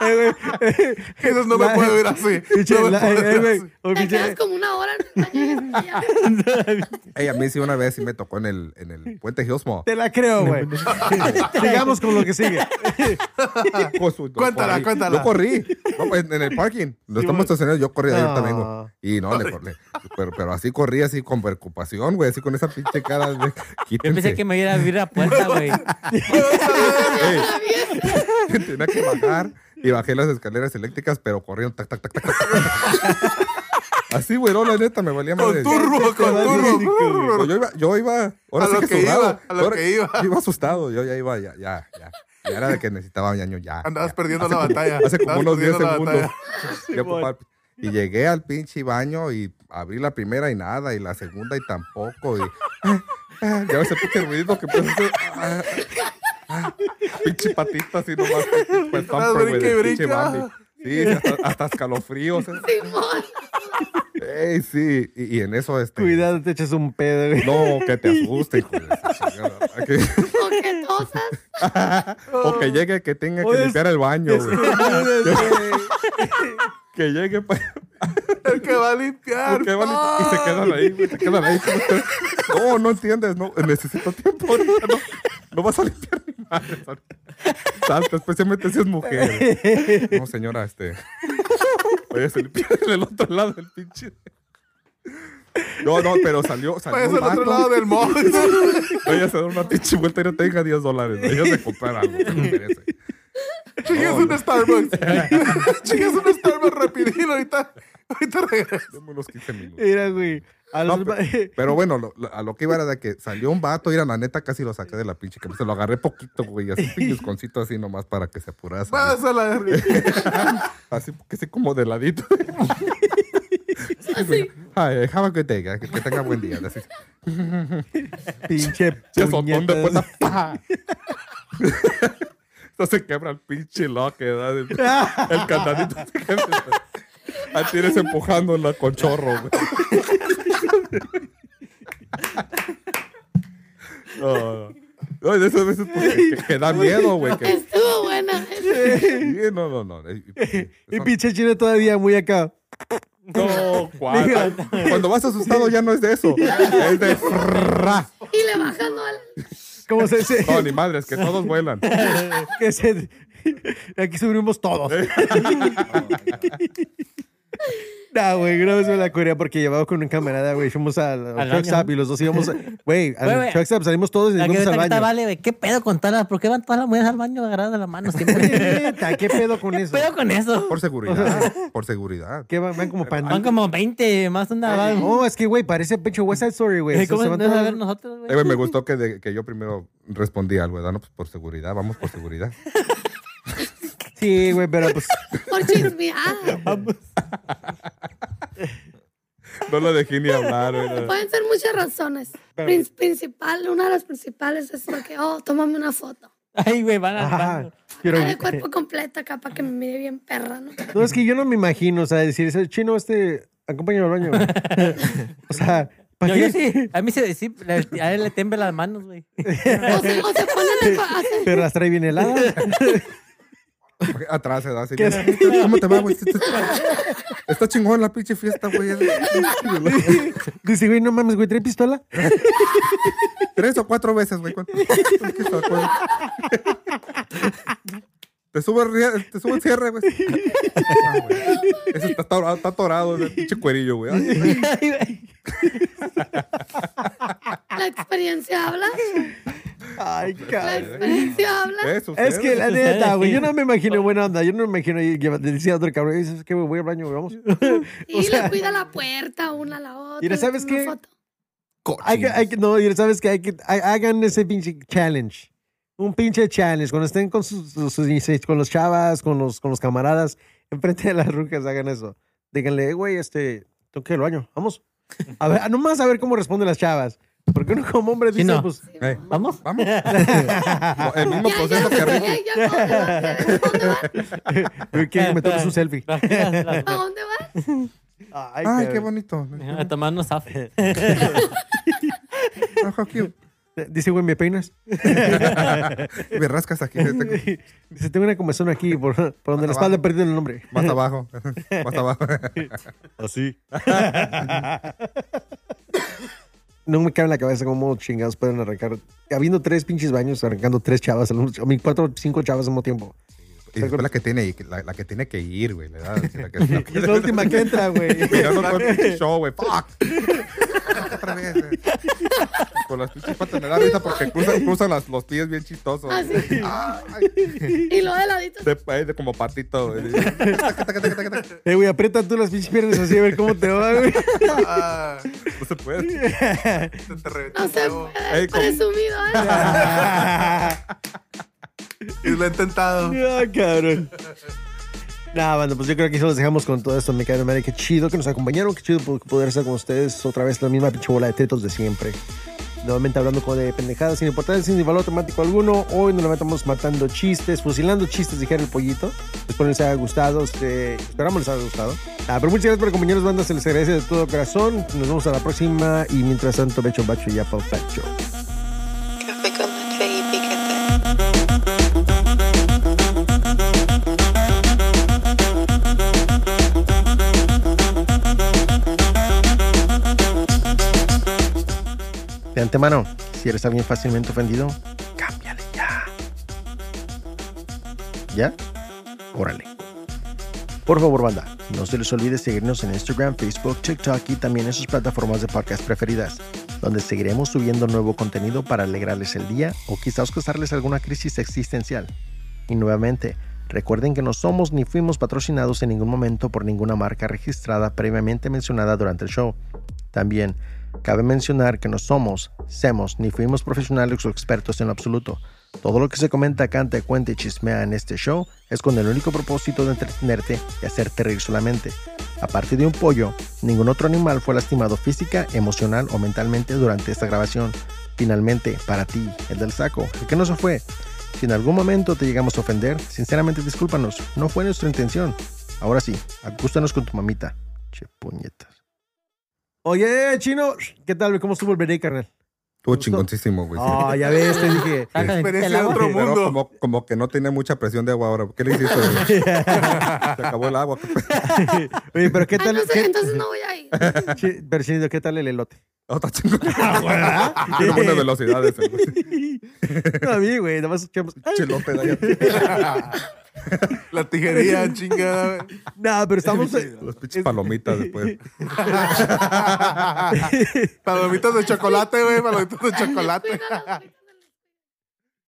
Eh. Eh, Eso no me La- puedo ir así. pinche, No me la- puedo eh, ir así. Te quedas como una hora. Ey, a mí sí una vez sí me tocó en el, en el puente Hillsmall. Te la creo, güey. Sigamos con lo que sigue. Pues, Cuéntala, corrí. cuéntala. Yo corrí. No, pues, en el parking. No estamos estacionados. Yo corrí No. también, güey. Y no, le corrí. Pero, pero así corrí, así con preocupación, güey. Así con esa pinche cara de. Yo pensé que me iba a abrir la puerta, güey. Ey, tenía que bajar y bajé las escaleras eléctricas, pero corriendo. Tac, tac, tac, tac, tac. Así, güey, no, la neta, me valía Con madre. turbo, con turbo. Pues yo iba, yo iba, ahora A sí lo que, iba, a lo Ahora- que iba. Iba asustado, yo ya iba, ya, ya, ya. Ya era de que necesitaba baño, ya. Andabas ya. perdiendo Hace la como- batalla. Hace como Andabas unos 10 perdiendo la segundos. ocupaba- y llegué al pinche baño y abrí la primera y nada, y la segunda y tampoco. Y, ya ese pinche ruidito que puede hacer. Pinche patita así nomás. Pues thumper, güey, pinche. Bambi. Sí, sí, hasta, hasta escalofríos. eh. Simón. Ey, sí. Y, y en eso, este. Cuidado, te echas un pedo, güey. No, que te asuste, hijo de. Que- O que tosas. o que llegue que tenga que Oye, limpiar el baño, güey. Que llegue pa- El que va a limpiar. que van y, y se quedan ahí, güey, se quedan ahí. No, no entiendes, no, necesito tiempo ahorita, no, no vas a limpiar ni madre. Salta, especialmente si es mujer. No, señora, este. Vaya a limpiar en el otro lado del pinche. No, no, pero salió, salió Vayas un al otro lado del mall. Vaya a hacer una pinche vuelta y no tenga 10 dólares. Vaya a comprar algo que me merece. Chingas un Starbucks. Chingas un Starbucks rapidín ahorita. Ahorita regreso. Dame unos 15 minutos. Mira, güey. A No, los- pe- pero bueno, lo- lo- a lo que iba era de que salió un vato, y era la neta casi lo saqué de la pinche que se lo agarré poquito, güey, así pinchesconcito así nomás para que se apurara. a salir. Vas a la verga. Así que sí como de ladito. Así. Hi, have a good day, que, que tenga buen día. Así, Pinche azotón de puerta. ¡pa! Esto se quebra el pinche lock, ¿verdad? El, el candadito se quebra. Ahí tienes empujándola con chorro, güey. No, no. No, de esas veces pues, que, que da miedo, güey. Que, Estuvo buena. sí, no, no, no. Y- y- Y pinche chino todavía muy acá. No, ¿cuál? Cuando vas asustado ya no es de eso. Es de frrra. Y le bajan ¿no? al... ¿Cómo se dice? No, ni madres, que todos vuelan. que se... Aquí subimos todos. No, güey, una vez me la corría porque llevaba con un camarada, güey. Fuimos al, al Al truck stop y los dos íbamos, a- güey, al güey. truck stop salimos todos y nos fuimos al baño. vale, güey. ¿Qué pedo con todas las? ¿Por qué van todas las mujeres al baño agarradas de la mano siempre? ¿Qué pedo con ¿Qué eso? pedo con eso? Por seguridad. Por seguridad. ¿Qué van, van como Van pan? como 20 más una van. No, es que, güey, parece pecho West Side Story, güey. ¿Cómo van van a ver nosotros, güey? Eh, güey, me gustó que, de- que yo primero respondí algo, ¿verdad? No, pues por seguridad, vamos por seguridad. Sí, güey, pero pues... Por chismear. No lo dejé ni hablar, güey. Pueden ser muchas razones. Prin- principal, una de las principales es porque, oh, tómame una foto. Ay, güey, van al Ajá. baño. Quiero... Ah, de cuerpo completa acá para que me mire bien perra, ¿no? No, es que yo no me imagino, o sea, decir, ese chino, este, acompáñame al baño. güey". o sea, ¿para Yo, qué? sí. A mí se, sí, le- a él le temblan las manos, güey. O se, o se ponen Pero las trae bien heladas. Atrás se da así. ¿Qué? "Mira, ¿Cómo te va, güey? Está- Está chingón la pinche fiesta, güey. Dice, güey, no mames, güey, ¿trae pistola? Tres o cuatro veces, güey. Te sube, el te sube el cierre, güey. Ah, güey. Ese está atorado, está atorado el pinche cuerillo, güey. Ay. La experiencia habla. Ay, La cabrón. experiencia habla. Eso, Es que la neta, güey, yo no me imagino buena onda. Yo no me imagino y que decía otro cabrón, dices que voy al baño, güey, vamos. Y le cuida la puerta una a la otra. Le ¿sabes qué? Hay que, hay que, no, y sabes que hay que, ha- hagan ese pinche challenge. Un pinche challenge. Cuando estén con sus, sus- sus- con los chavas, con los, con los camaradas, enfrente de las rucas, hagan eso. Díganle, "Eh, güey, este, tengo que ir al baño, vamos. A ver, nomás a ver cómo responden las chavas. Porque uno como hombre Sí, dice, no. pues, ¿Vamos? vamos. El mismo Ya, proceso que ya, Ricky. ya, ¿a ¿dónde vas? que me tomes un selfie. ¿A dónde vas? Ay, Ay, qué cabrón. bonito. A tomar unos zafes. Oh, how cute. Dice, güey, ¿me peinas? Me rascas aquí. este- Dice, tengo una comezón aquí por, por donde la espalda perdí el nombre. Más abajo. Más abajo. Así. no me cabe en la cabeza cómo chingados pueden arrancar. Habiendo tres pinches baños, arrancando tres chavas, al mismo- a mí cuatro, cinco chavas al mismo tiempo. Después la que tiene, la, la que tiene que ir, güey. ¿verdad? La que, la que- es la última que entra, güey. Mirando todo el show, güey. Fuck. Otra vez, güey. Con las pinches patas me da risa porque cruzan, cruzan las- los pies bien chistosos. Ah, sí. Ay, Y lo de ladito. de, de como patito, güey. Eh, güey, aprieta tú las pinches piernas así a ver cómo te va, güey. Ah, No se puede. se te reventó No se puede. Ey. Presumido, ¿eh? Y lo he intentado. Ah, cabrón. Nada, bueno, pues yo creo que eso los dejamos con todo esto. Me cae de madre. Qué chido que nos acompañaron. Qué chido po- poder estar con ustedes otra vez la misma pinche bola de tetos de siempre. Nuevamente hablando con de pendejadas sin importancia, sin valor temático alguno. Hoy nos levantamos matando chistes, fusilando chistes, dijera el pollito. Espero les haya gustado. este, esperamos les haya gustado. Ah, pero muchas gracias por acompañarnos, bandas. Se les agradece de todo corazón. Nos vemos a la próxima. Y mientras tanto, becho, bacho y apple antemano, si eres alguien fácilmente ofendido, cámbiale ya. ¿Ya? Órale. Por favor, banda, no se les olvide seguirnos en Instagram, Facebook, TikTok y también en sus plataformas de podcast preferidas, donde seguiremos subiendo nuevo contenido para alegrarles el día o quizás causarles alguna crisis existencial. Y nuevamente, recuerden que no somos ni fuimos patrocinados en ningún momento por ninguna marca registrada previamente mencionada durante el show. También, cabe mencionar que no somos, semos ni fuimos profesionales o expertos en absoluto. Todo lo que se comenta, canta, cuenta y chismea en este show es con el único propósito de entretenerte y hacerte reír solamente. Aparte de un pollo, ningún otro animal fue lastimado física, emocional o mentalmente durante esta grabación. Finalmente, para ti, el del saco, el que no se fue. Si en algún momento te llegamos a ofender, sinceramente discúlpanos, no fue nuestra intención. Ahora sí, acústanos con tu mamita. Che puñetas. Oye, chino, ¿qué tal? ¿Cómo estuvo el break, carnal? Estuvo chingoncísimo, güey. Ah, ya ves, te dije. Saca Experiencia de otro Pero mundo. como, como que no tiene mucha presión de agua ahora. ¿Qué le hiciste? güey? Se acabó el agua. Oye, pero ¿qué Ah, tal? no sé, qué- entonces no voy a ir. Chi- pero, Chinito, ¿qué tal el elote? Oh, está chingón. Tiene buenas velocidades. el güey. No, a mí, güey, nada más escuchamos. "Ay". Chelote de allá. La tijería, chingada. No, pero estamos. Los pinches palomitas después. Palomitas de chocolate, güey. Palomitas de chocolate.